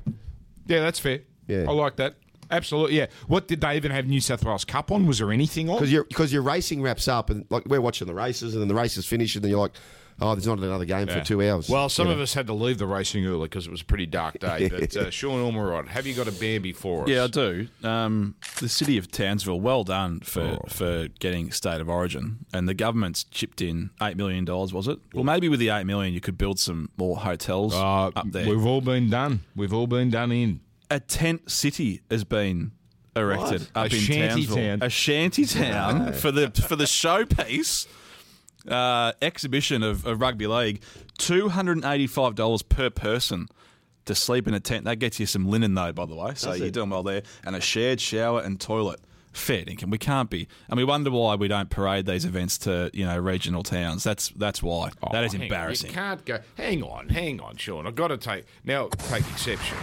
Yeah, that's fair. Yeah. I like that. Absolutely, yeah. What did they even have New South Wales Cup on? Was there anything on? Because your because your racing wraps up and like we're watching the races and then the races finish and then you're like, oh, there's not another game for two hours. Well, some You of us had to leave the racing early because it was a pretty dark day. [LAUGHS] But uh, Sean Ormerod, have you got a Bambi for us? Yeah, I do. Um, the city of Townsville, well done for, Oh. for getting state of origin, and the government's chipped in eight million dollars. Was it? Well, maybe with the 8 million, you could build some more hotels Uh, up there. We've all been done. We've all been done in. A tent city has been erected What? up A in shanty Townsville. town. A shanty [LAUGHS] town for the for the showpiece uh, exhibition of, of rugby league. Two hundred and eighty five dollars per person. To sleep in a tent, that gets you some linen though, by the way. So you're doing well there, and a shared shower and toilet. Fair dinkum. We can't be, and we wonder why we don't parade these events to you know regional towns. That's that's why. that is Oh, hang on. embarrassing. You can't go. Hang on, hang on, Sean. I've got to take now. Take exception.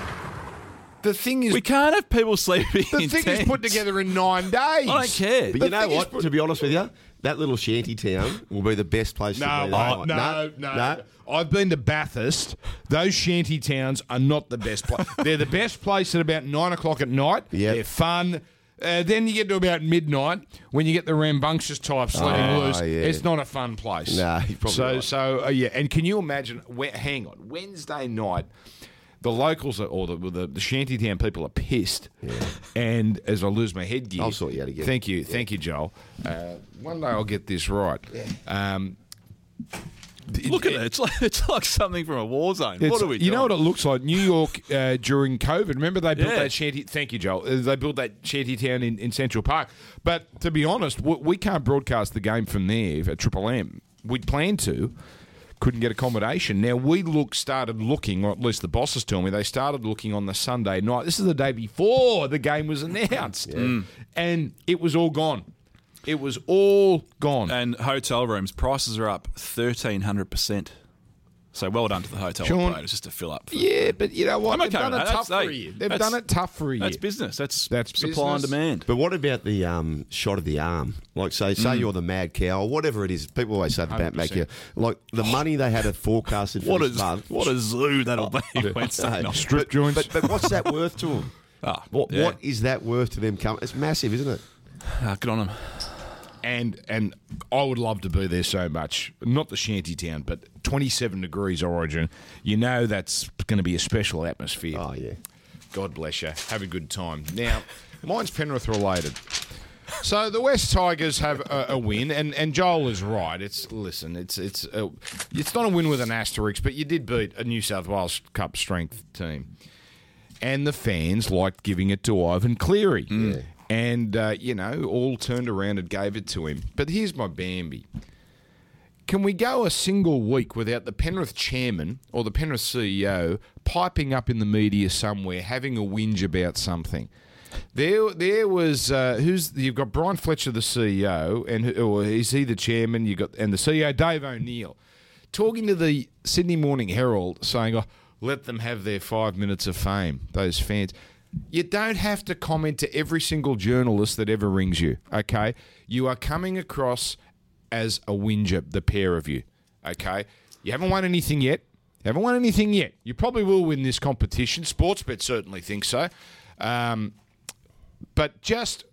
The thing is, We can't have people sleeping. the in thing is put together in nine days. [LAUGHS] I don't care. But The you know thing is what? put- to be honest with you, that little shanty town will be the best place to No, be. oh, that no, night. no, I've been to Bathurst. Those shanty towns are not the best place. [LAUGHS] They're the best place at about nine o'clock at night. Yep. They're fun. Uh, then you get to about midnight when you get the rambunctious types letting Oh, loose. yeah. It's not a fun place. Nah, you're probably so right. so uh, yeah. And can you imagine? Where, hang on, Wednesday night. The locals are, or the, the the shantytown people are pissed, and as I lose my headgear, I'll sort you out again. Thank you, thank you, Joel. Uh, one day I'll get this right. Um, Look at it. It's like it's like something from a war zone. It's- what are we You know what doing? it looks like? New York uh, during COVID. Remember they built Yeah. that shanty. Thank you, Joel. Uh, They built that shanty town in, in Central Park. But to be honest, we, we can't broadcast the game from there at Triple M. We'd planned to, couldn't get accommodation. Now we look started looking, or at least the bosses tell me they started looking on the Sunday night. This is the day before the game was announced, mm. and it was all gone. It was all gone. And hotel rooms prices are up thirteen hundred percent. So well done to the hotel Sean- operators just to fill up. for- yeah, but you know what? I'm They've okay done with it that. tough That's- for a hey, year. They've that's- done it tough for a year. That's business. That's That's supply and demand. But what about the um, shot of the arm? Like, say, say Mm. you're the mad cow or whatever it is. People always say about mad 100%. Like the money they had forecasted for What this a month. what a zoo that'll be Wednesday Hey, night. Strip but, joints. But, but what's that [LAUGHS] worth to them? Ah, What yeah. What is that worth to them? Come, it's massive, isn't it? Ah, good on them. And and I would love to be there so much. Not the shanty town, but 27 degrees Origin. You know that's going to be a special atmosphere. Oh yeah. God bless you. Have a good time. Now, [LAUGHS] mine's Penrith related. So the West Tigers have a, a win, and, and Joel is right. It's listen, it's it's a, it's not a win with an asterisk, but you did beat a New South Wales Cup strength team, and the fans liked giving it to Ivan Cleary, and uh, you know all turned around and gave it to him. But here's my Bambi. Can we go a single week without the Penrith chairman or the Penrith CEO piping up in the media somewhere, having a whinge about something? There, there was uh, who's you've got Brian Fletcher, the CEO, and or is he the chairman? You got and the CEO Dave O'Neill talking to the Sydney Morning Herald, saying, "Oh, let them have their five minutes of fame." Those fans. You don't have to comment to every single journalist that ever rings you. Okay, you are coming across as a whinger, the pair of you. Okay, you haven't won anything yet. You haven't won anything yet. You probably will win this competition. Sportsbet certainly thinks so. Um, but just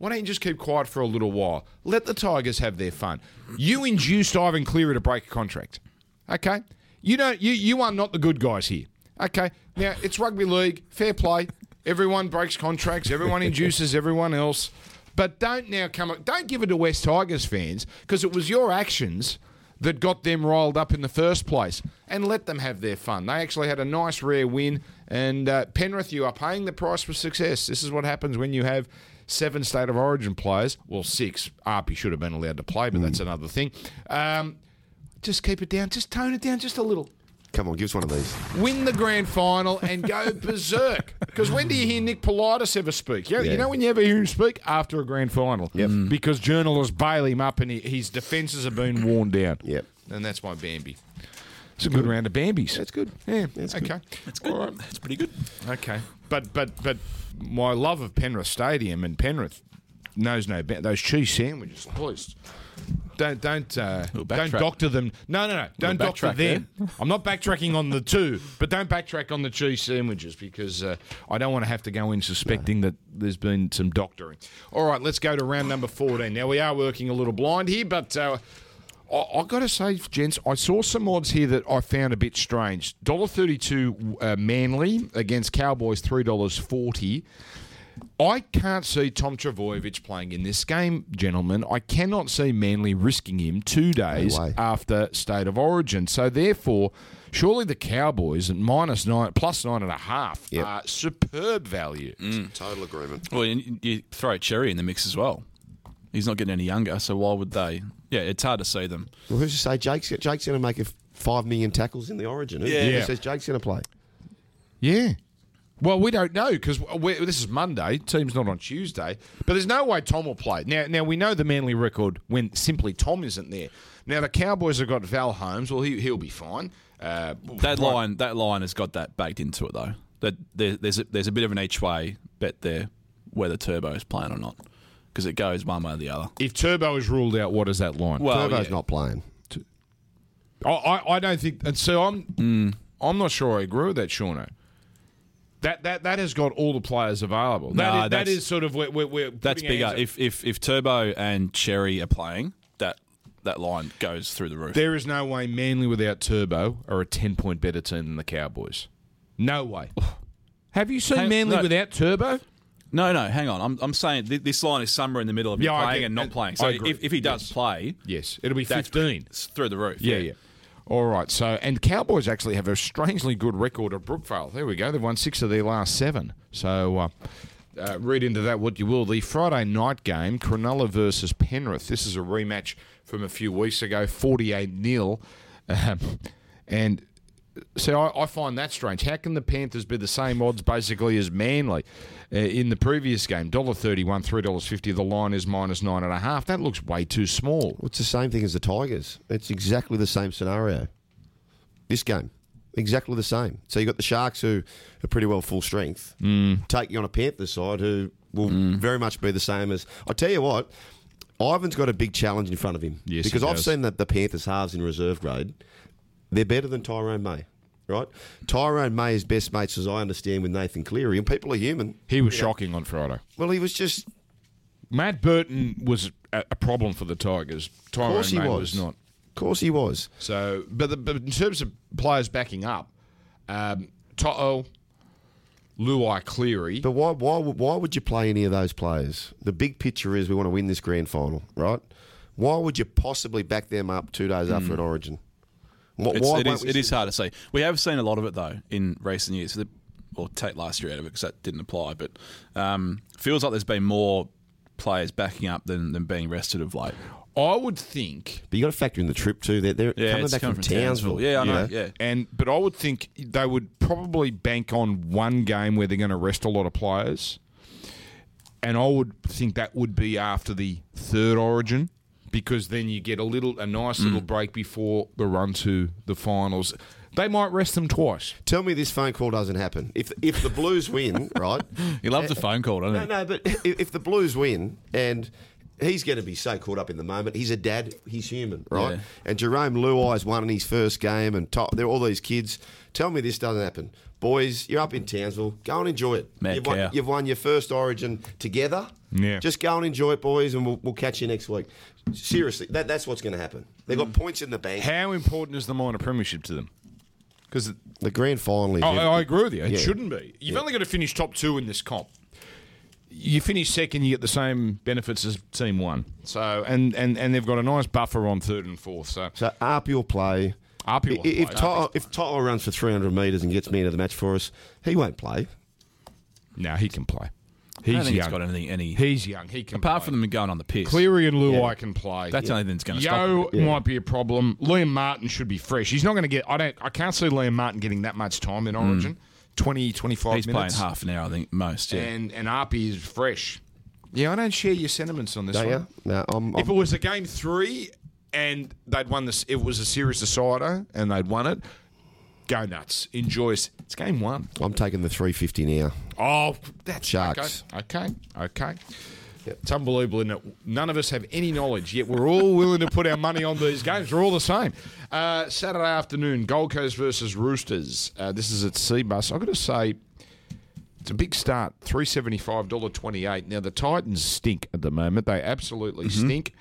why don't you just keep quiet for a little while? Let the Tigers have their fun. You induced Ivan Cleary to break a contract. Okay? You don't you you are not the good guys here. Okay? Now it's rugby league, fair play. Everyone breaks contracts, everyone induces everyone else. But don't now come up don't give it to West Tigers fans because it was your actions that got them riled up in the first place and let them have their fun. They actually had a nice rare win and uh, Penrith you are paying the price for success. This is what happens when you have seven state of origin players. Well, six. Arpy should have been allowed to play, but that's another thing. Um, just keep it down. Just tone it down just a little. Come on, give us one of these. Win the grand final and go [LAUGHS] berserk. Because when do you hear Nick Politis ever speak? You, you Yeah. know when you ever hear him speak? After a grand final. Yep. Mm. Because journalists bail him up and he, his defences have been worn down. Yep. And that's my Bambi. It's a good round of Bambies. That's good. Yeah. That's okay. good. That's good. All right. That's pretty good. Okay, but but but my love of Penrith Stadium and Penrith knows no ba- those cheese sandwiches. Please don't don't uh, don't doctor them. No no no, don't doctor them. I'm not backtracking on the two, but don't backtrack on the cheese sandwiches because uh, I don't want to have to go in suspecting that there's been some doctoring. All right, let's go to round number 14. Now we are working a little blind here, but. Uh, I, I got to say, gents, I saw some odds here that I found a bit strange. Dollar thirty-two uh, Manly against Cowboys, three dollars forty. I can't see Tom Trbojevic playing in this game, gentlemen. I cannot see Manly risking him two days way. after State of Origin. So therefore, surely the Cowboys at minus nine, plus nine and a half, Yep. are superb value. Mm, total agreement. Well, you, you throw Cherry in the mix as well. He's not getting any younger, so why would they? Yeah, it's hard to see them. Well, who's to say Jake's Jake's going to make a f- five million tackles in the Origin? Who, Yeah. who Yeah. says Jake's going to play? Yeah. Well, we don't know because this is Monday. Team's not on Tuesday, but there's no way Tom will play. Now, now we know the Manly record when simply Tom isn't there. Now the Cowboys have got Val Holmes. Well, he, he'll be fine. Uh, That Brian- line, that line has got that baked into it though. That there, there's a, there's a bit of an each way bet there whether Turbo is playing or not because it goes one way or the other. If Turbo is ruled out, what is that line? Well, Turbo's yeah. not playing. I, I, I don't think, and so I'm Mm. I'm not sure I agree with that, Shauno. That that that has got all the players available. That no, is, that is sort of where we're, we're That's bigger. If if if Turbo and Cherry are playing, that that line goes through the roof. There is no way Manly without Turbo are a 10 point better team than the Cowboys. No way. [SIGHS] Have you seen Hang- Manly no. without Turbo? No, no, hang on. I'm, I'm saying th- this line is somewhere in the middle of Yeah, playing get- and not playing. So if, if he does Yes. play, Yes. It'll be 15. it's through the roof. Yeah, yeah. All right. So, and Cowboys actually have a strangely good record at Brookvale. There we go. They've won six of their last seven. So, uh, uh, read into that what you will. The Friday night game, Cronulla versus Penrith. This is a rematch from a few weeks ago, 48 0. [LAUGHS] Um, and so I, I find that strange. How can the Panthers be the same odds basically as Manly uh, in the previous game? Dollar thirty-one, three dollars fifty. The line is minus nine and a half. That looks way too small. Well, it's the same thing as the Tigers. It's exactly the same scenario. This game, exactly the same. So you have got the Sharks who are pretty well full strength, mm. you on a Panthers side who will very much be the same as. I tell you what, Ivan's got a big challenge in front of him. Yes, because I've seen that the Panthers halves in reserve grade. They're better than Tyrone May. Right, Tyrone May is best mates, as I understand, with Nathan Cleary, and people are human. He was shocking on Friday. Well, he was just Matt Burton was a, a problem for the Tigers. Of course Tyrone he May was. not. Of course he was. So, but, the, but in terms of players backing up, um, To'o, Luai Cleary. But why, why, why would you play any of those players? The big picture is we want to win this grand final, right? Why would you possibly back them up two days after an Origin? Why, It's, why it won't is, we it is hard to say. We have seen a lot of it though in recent years. The- Or take last year out of it because that didn't apply. But um, feels like there's been more players backing up than, than being rested of late. I would think, But you got to factor in the trip too. They're, they're Yeah, coming back coming from, from Townsville. Townsville. Yeah, I you know. Yeah. and but I would think they would probably bank on one game where they're going to rest a lot of players, and I would think that would be after the third Origin, because then you get a little a nice Mm. little break before the run to the finals. They might rest them twice. Tell me this phone call doesn't happen. If if the Blues win, [LAUGHS] right? He loves a phone call, doesn't No, he? no, no, but if, if the Blues win and he's going to be so caught up in the moment, he's a dad, he's human, right? Yeah. And Jarome Luai's won in his first game, and to, they're all these kids. Tell me this doesn't happen, boys. You're up in Townsville. Go and enjoy it. Mad you've, won, cow. you've won your first Origin together. Yeah. Just go and enjoy it, boys, and we'll, we'll catch you next week. Seriously, that, that's what's going to happen. They've got mm. points in the bank. How important is the minor premiership to them? Because The grand final. Oh, I, I agree with you. It Yeah. shouldn't be. You've only got to finish top two in this comp. You finish second, you get the same benefits as team one. So, and, and, and they've got a nice buffer on third and fourth. So, So Arpy will play. Arpy will I- if play. If Tyler runs for 300 metres and gets me into the match for us, he won't play. now he can play. I don't He's think young. he's got anything. Any He's young. He can apart play. from them going on the piss. Cleary and Luai can play. That's the only thing that's going to stop. Yeo them. might be a problem. Liam Martin should be fresh. He's not going to get. I don't. I can't see Liam Martin getting that much time in Origin. 20, 25 Hmm. He's minutes. playing half an hour, I think, most. Yeah. And and Arpy is fresh. Yeah, I don't share your sentiments on this Don't one. you? No, I'm, If I'm, it was a game three and they'd won this, it was a series decider and they'd won it, go nuts. Enjoy. it. It's game one. I'm taking the 350 now. Oh, that's Sharks. Okay, okay. okay. It's unbelievable, isn't it? None of us have any knowledge, yet we're all willing to put our money on these games. We're all the same. Uh, Saturday afternoon, Gold Coast versus Roosters. Uh, this is at Cbus. I've got to say, it's a big start. Three seventy five dollar twenty eight. Now the Titans stink at the moment. They absolutely stink.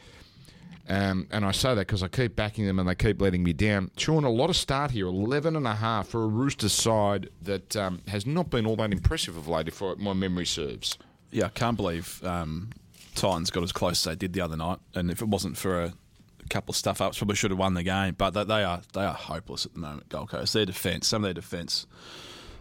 Um, and I say that because I keep backing them and they keep letting me down. Sean, a lot of start here, 11 and a half for a Roosters side that um, has not been all that impressive of late, if my memory serves. Yeah, I can't believe um, Titans got as close as they did the other night. And if it wasn't for a couple of stuff ups, probably should have won the game. But they, they are they are hopeless at the moment. Gold Coast, their defence, some of their defence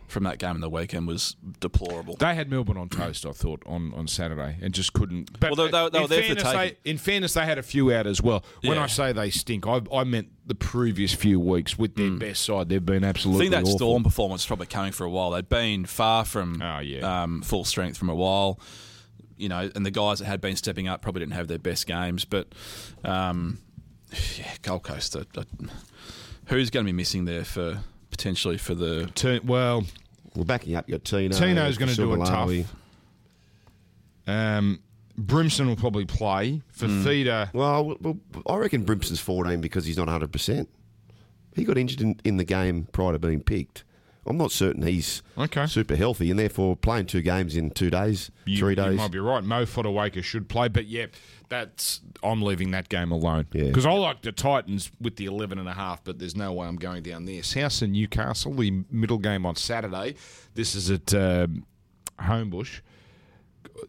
from that game in the weekend was deplorable. They had Melbourne on toast, I thought, on, on Saturday, and just couldn't. But Well, they- they- were there for the fairness, they, taking. in fairness, they had a few out as well. When Yeah. I say they stink, I, I meant the previous few weeks with their best side. They've been absolutely. I think that awful. Storm performance is probably coming for a while. They'd been far from Oh, yeah. um, full strength from a while, you know, and the guys that had been stepping up probably didn't have their best games. But um, yeah, Gold Coast, who's going to be missing there for potentially for the Turn- well, We're backing up your Tino. Tino's gonna do it tough. Um, Brimson will probably play. For Hmm. Theta, Well, well, I reckon Brimson's 14 because he's not 100%. He got injured in, in the game prior to being picked. I'm not certain he's Okay. super healthy, and therefore playing two games in two days, you, three you days. might be right. Mo Fotuaika should play, but yeah, that's I'm leaving that game alone Yeah. because I like the Titans with the 11 and a half, but there's no way I'm going down there. South and Newcastle, the middle game on Saturday. This is at um Homebush.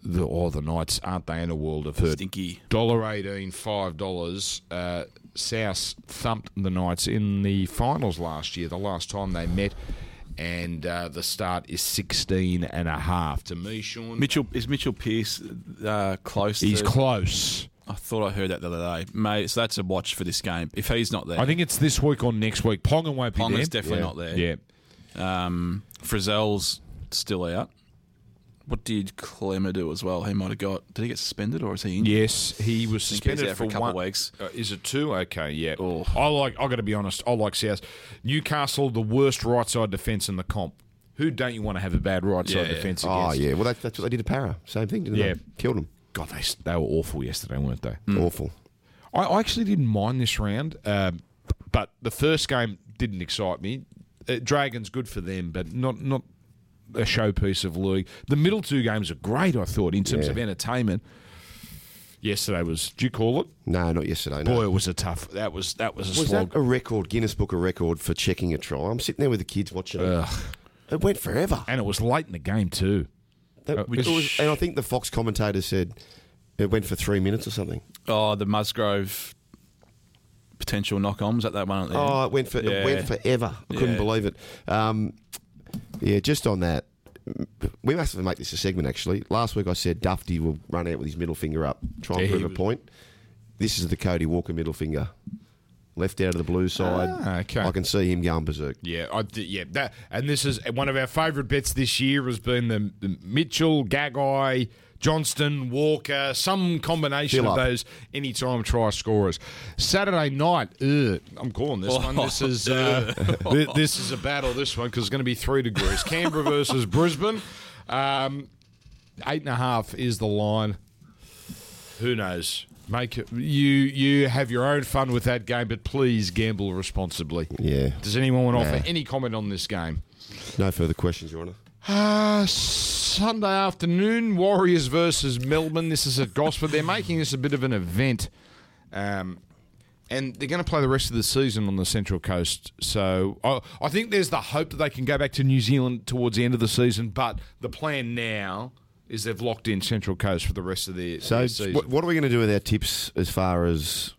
The, all the Knights aren't they in a world of hurt? stinky. Dollar eighteen, five dollars. Uh, South thumped the Knights in the finals last year. The last time they met. And uh, the start is 16 and a half. To me, Sean, Mitchell is Mitchell Pearce uh, close. He's to, close. I thought I heard that the other day, mate. So that's a watch for this game. If he's not there, I think it's this week or next week. Ponga won't be Ponga's there. definitely Yeah. not there. Yeah. Um, Frizell's still out. What did Klemmer do as well? He might have got. Did he get suspended or is he injured? Yes, he was think he was suspended for a couple one, of weeks. Uh, is it two? Okay, yeah. Oh. I like. I got to be honest. I like South. Newcastle, the worst right side defence in the comp. Who don't you want to have a bad right side Yeah, yeah. defence Oh, against? yeah. Well, that, that's what they did to Para. Same thing, didn't Yeah. they? Killed him. God, they they were awful yesterday, weren't they? Awful. I, I actually didn't mind this round, um, but the first game didn't excite me. Uh, Dragons good for them, but not not a showpiece of league. The middle two games are great. I thought in terms Yeah. of entertainment. Yesterday was. Did you call it? No, not yesterday. No. Boy, it was a tough. That was that was a was slog. that a record, Guinness Book of Record for checking a try? I'm sitting there with the kids watching it. It went forever. and it was late in the game too. That- Uh, it was- and I think the Fox commentator said it went for three minutes or something. Oh, the Musgrove potential knock on was that that one at the end? Oh, it went for Yeah. it went forever. I couldn't believe it. Um, yeah, just on that, we must have make this a segment. Actually, last week I said Dufty will run out with his middle finger up, try and Yeah, he prove a was- point. This is the Cody Walker middle finger, left out of the blue side. Ah, okay. I can see him going berserk. Yeah, I yeah, that and this is one of our favourite bets this year has been the, the Mitchell, Gagai, Johnston, Walker, some combination of those anytime try scorers. Saturday night, ugh, I'm calling this one. This is [LAUGHS] uh, thi- this is a battle. This one because it's going to be three degrees. Canberra versus Brisbane. Um, eight and a half is the line. Who knows? Make it, you you have your own fun with that game, but please gamble responsibly. Yeah. Does anyone want to offer any comment on this game? No further questions, Your Honour. Uh, Sunday afternoon, Warriors versus Melbourne. This is at Gosford. They're making this a bit of an event. Um, and they're going to play the rest of the season on the Central Coast. So I, I think there's the hope that they can go back to New Zealand towards the end of the season. But the plan now is they've locked in Central Coast for the rest of the So, their season. what, what are we going to do with our tips as far as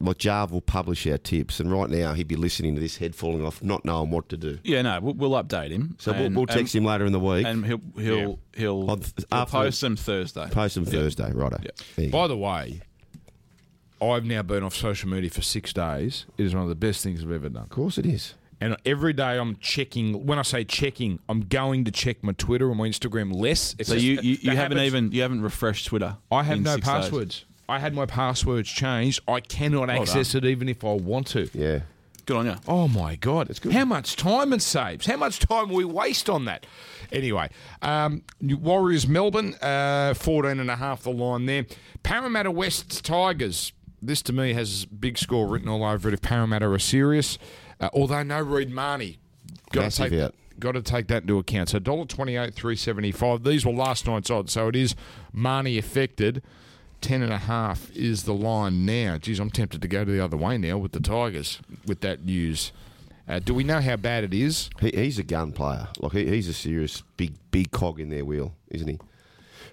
like Jarv will publish our tips, and right now he'd be listening to this head falling off, not knowing what to do. Yeah, no, we'll, we'll update him. So we'll, we'll text and, him later in the week. and he'll he'll he'll, Oh, th- he'll after- post them Thursday. Post them Thursday, righto. Yeah. There go. By the way, I've now been off social media for six days. It is one of the best things I've ever done. Of course it is. And every day I'm checking. When I say checking, I'm going to check my Twitter and my Instagram less. It's So just- you, you, you haven't happens- even you haven't refreshed Twitter. I have in no six days. Passwords. I had my passwords changed. I cannot access it even if I want to. Yeah. Good on you. Oh my god, it's good. How much time it saves? How much time we waste on that? Anyway, um, Warriors Melbourne, uh, 14 and a half the line there. Parramatta West Tigers. This to me has big score written all over it. If Parramatta are serious, uh, although no Reed Mahoney, got to Massive take out. got to take that into account. So dollar twenty eight, three seventy five. These were last night's odds, so it is Marnie affected. Ten and a half is the line now. Geez, I'm tempted to go to the other way now with the Tigers with that news. Uh, do we know how bad it is? He, he's a gun player. Like he, he's a serious big big cog in their wheel, isn't he?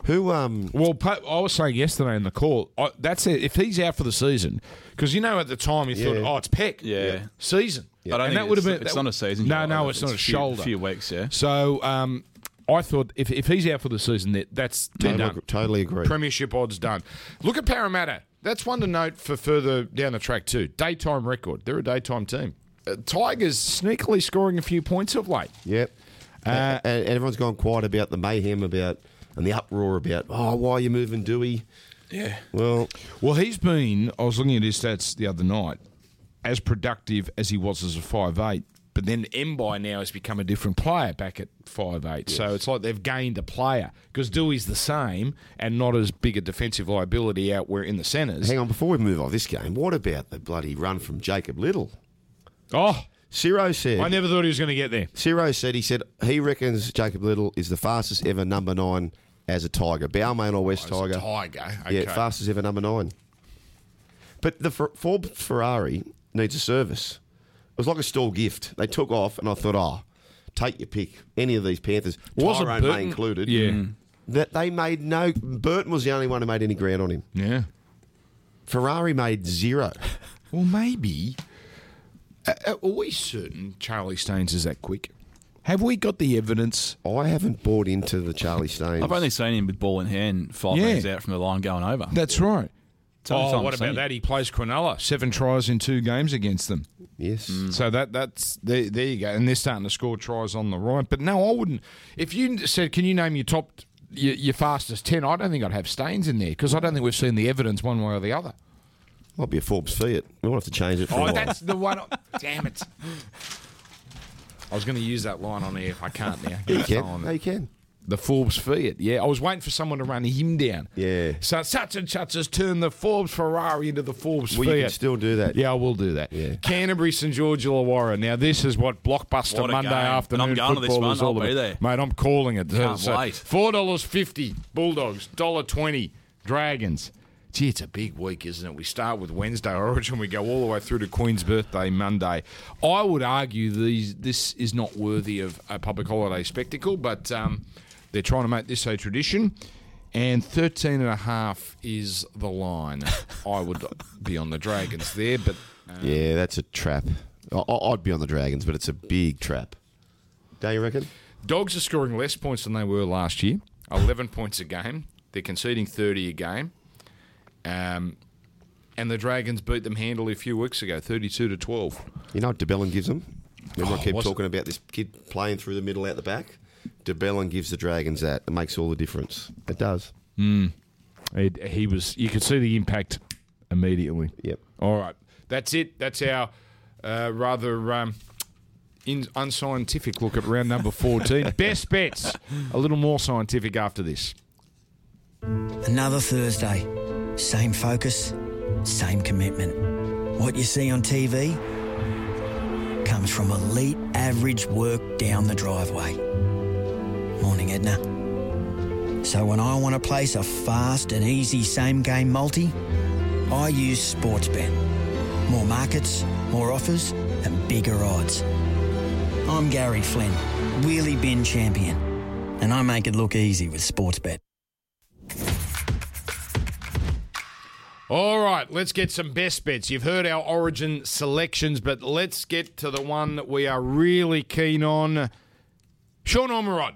Who um Well, I was saying yesterday in the call, I, that's it. If he's out for the season, because you know at the time you thought, Yeah. oh, it's Peck, Yeah. season. I don't and think that would have been. it's not a season, No, no, it's, It's not a a few- shoulder. few weeks, yeah. So um, I thought if, if he's out for the season, that that's totally, done. agree- totally agree. Premiership odds done. Look at Parramatta. That's one to note for further down the track too. Daytime record. They're a daytime team. Uh, Tigers sneakily scoring a few points of late. Yep. Uh, and, and everyone's gone quiet about the mayhem about and the uproar about oh why are you moving Doueihi? Yeah. Well, Well, he's been. I was looking at his stats the other night. As productive as he was as a five eight, but then Mbai now has become a different player back at five eight. So it's like they've gained a player because Doueihi's the same and not as big a defensive liability out where in the centres. hang on before we move off this game. What about the bloody run from Jacob Liddle? Oh, Ciro said. I never thought he was going to get there. Ciro said he said he reckons Jacob Liddle is the fastest ever number nine as a Tiger, Balmain or West Oh, Tiger. Tiger. Okay. Yeah, fastest ever number nine. But the Forbes Ferrari needs a service. It was like a stall gift. They took off, and I thought, oh, take your pick. Any of these Panthers, Wasn't Tyrone May Burton- included. Yeah. That they made no. Burton was the only one who made any ground on him. Yeah. Ferrari made zero. [LAUGHS] Well, maybe. Uh, are we certain Charlie Staines is that quick? Have we got the evidence? I haven't bought into the Charlie Staines. I've only seen him with ball in hand, five Yeah. metres out from the line going over. That's right. The Oh, time what about that? He plays Cronulla. Seven tries in two games against them. yes. Mm. So that that's there, there you go. And they're starting to score tries on the right. But no, I wouldn't. If you said, can you name your top, your, your fastest 10, I don't think I'd have Staines in there because I don't think we've seen the evidence one way or the other. Might be a Forbes Fiat. We'll have to change it for oh, a Oh, while. that's the one. Damn it. I was going to use that line on there if I can't now. You can. on No, you can. The Forbes Fiat. Yeah, I was waiting for someone to run him down. Yeah. So such and such has turned the Forbes Ferrari into the Forbes Well, Fiat. you can still do that. Yeah, I will do that. Yeah. Canterbury, St George, Illawarra. Now, this is what blockbuster What Monday game. afternoon And I'm going to this one. all I'll be about. there. Mate, I'm calling it. Can't wait. Four dollars fifty Bulldogs, dollar twenty Dragons. Gee, it's a big week, isn't it? We start with Wednesday Origin, we go all the way through to Queen's birthday Monday. I would argue these this is not worthy of a public holiday spectacle, but um, they're trying to make this a tradition. And 13 and a half is the line. [LAUGHS] I would be on the Dragons there, but Yeah, that's a trap. I- I'd be on the Dragons, but it's a big trap. Don't you reckon? Dogs are scoring less points than they were last year. 11 points a game. They're conceding 30 a game. Um, and the Dragons beat them handily a few weeks ago, 32 to 12. You know what de Belin gives them? Remember Oh, I keep talking about this kid playing through the middle out the back? DeBellin gives the Dragons that. It makes all the difference. It does. It, he was. You could see the impact immediately. Yep. All right, that's it. That's our uh, rather um, in, unscientific look at round number 14. [LAUGHS] Best bets. A little more scientific after this. Another Thursday. Same focus, same commitment. What you see on TV comes from elite average work down the driveway. Morning, Edna. So when I want to place a fast and easy same game multi, I use Sportsbet. More markets, more offers, and bigger odds. I'm Gary Flynn, wheelie bin champion, and I make it look easy with Sportsbet. All right, let's get some best bets. You've heard our origin selections, but let's get to the one that we are really keen on. Sean Omerod,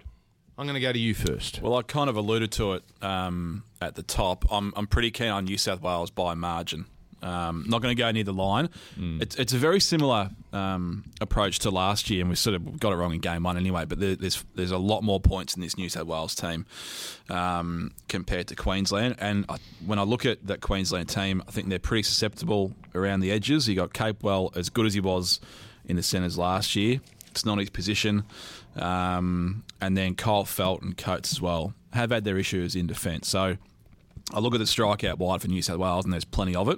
I'm going to go to you first. Well, I kind of alluded to it um, at the top. I'm, I'm pretty keen on New South Wales by margin. Um, not going to go near the line. It's, it's a very similar um, approach to last year, and we sort of got it wrong in game one anyway. But there, there's there's a lot more points in this New South Wales team um, compared to Queensland. And I, when I look at that Queensland team, I think they're pretty susceptible around the edges. You got Capewell as good as he was in the centres last year. It's not his position. Um, and then Kyle Feldt and Coates as well have had their issues in defence. So I look at the strikeout wide for New South Wales, and there's plenty of it.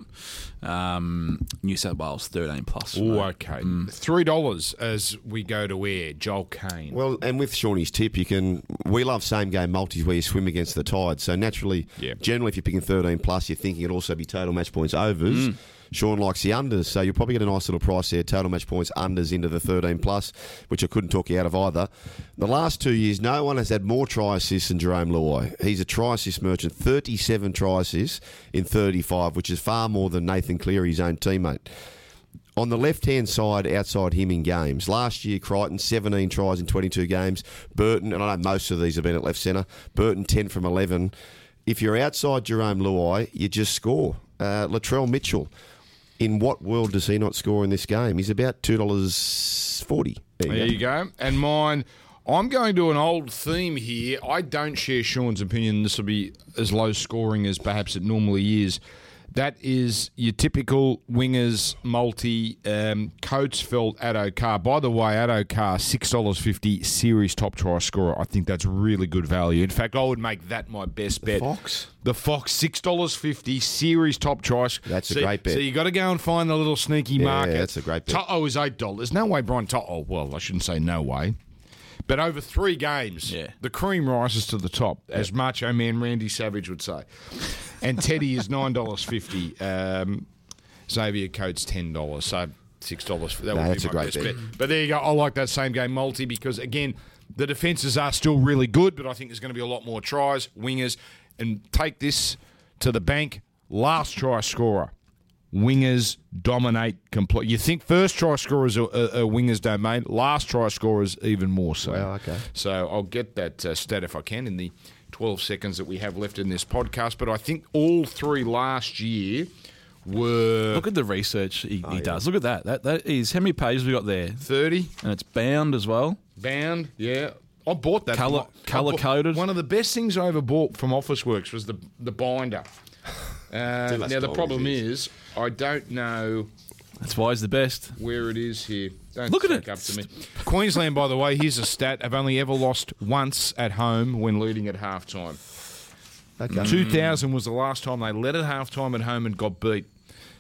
Um, New South Wales 13 plus. Oh, mate. okay. Three dollars as we go to air. Joel Caine. Well, and with Shawnee's tip, you can. We love same game multis where you swim against the tide. So naturally, Yeah. generally, if you're picking 13 plus, you're thinking it'll also be total match points overs. Sean likes the unders, so you'll probably get a nice little price there. Total match points unders into the 13 plus, which I couldn't talk you out of either. The last two years, no one has had more try assists than Jarome Luai. He's a try assist merchant, 37 try assists in 35, which is far more than Nathan Cleary, his own teammate. On the left hand side, outside him in games, last year Crichton 17 tries in 22 games. Burton, and I know most of these have been at left centre. Burton 10 from 11. If you're outside Jarome Luai, you just score. Uh, Latrell Mitchell, in what world does he not score in this game? He's about two dollars forty. There you There go. you go. And mine, I'm going to an old theme here. I don't share Sean's opinion. This will be as low scoring as perhaps it normally is. That is your typical wingers multi um, Coates Feldt Addo Car. By the way, Addo-Carr six dollars fifty series top try scorer. I think that's really good value. In fact, I would make that my best bet. Fox? the Fox six dollars fifty series top try. That's a great bet. So you got to go and find the little sneaky Yeah, market. that's a great bet. To'o is eight dollars. No way, Brian To'o. Well, I shouldn't say no way. But over three games, Yeah. the cream rises to the top, as Macho Man Randy Savage would say. And Teddy is nine dollars fifty. Um, Xavier Coates ten dollars. So six dollars. That No, would that's be a my great best bet. bet. But there you go. I like that same game multi because again, the defenses are still really good, but I think there's going to be a lot more tries, wingers, and take this to the bank. Last try scorer. Wingers dominate complete. You think first try scorers are, are, are wingers domain. Last try scorers even more so. Wow, okay. So I'll get that uh, stat if I can in the 12 seconds that we have left in this podcast. But I think all three last year were Look at the research he, Oh, he does. Look at that. That that is how many pages we got there, 30 and it's bound as well. bound. Yeah. I bought that. Colour- colour-coded? One of the best things I ever bought from Officeworks was the the binder. Uh, now the problem is, I don't know That's why he's the best. where it is here. Don't Look at it. Up to me. [LAUGHS] Queensland, by the way, here's a stat: have only ever lost once at home when leading at halftime. Okay. 2000 was the last time they led at halftime at home and got beat.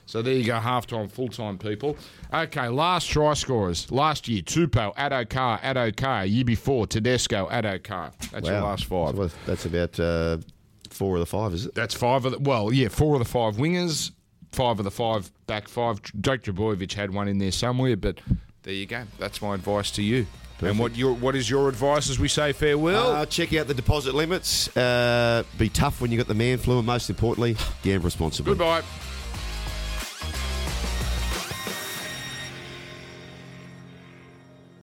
So there you go, halftime, full time people. Okay, last try scorers. Last year, Tupou, Addo Carr, Addo Carr. Year before, Tedesco, Addo Carr. That's your last five. So that's about uh, four of the five, is it? That's five of the, well, yeah, four of the five wingers, five of the five back five. Jake Trbojevic had one in there somewhere, but there you go. That's my advice to you. And what your what is your advice as we say farewell? Uh, check out the deposit limits. Uh, be tough when you got the man flu, and most importantly, gamble responsibly. Goodbye.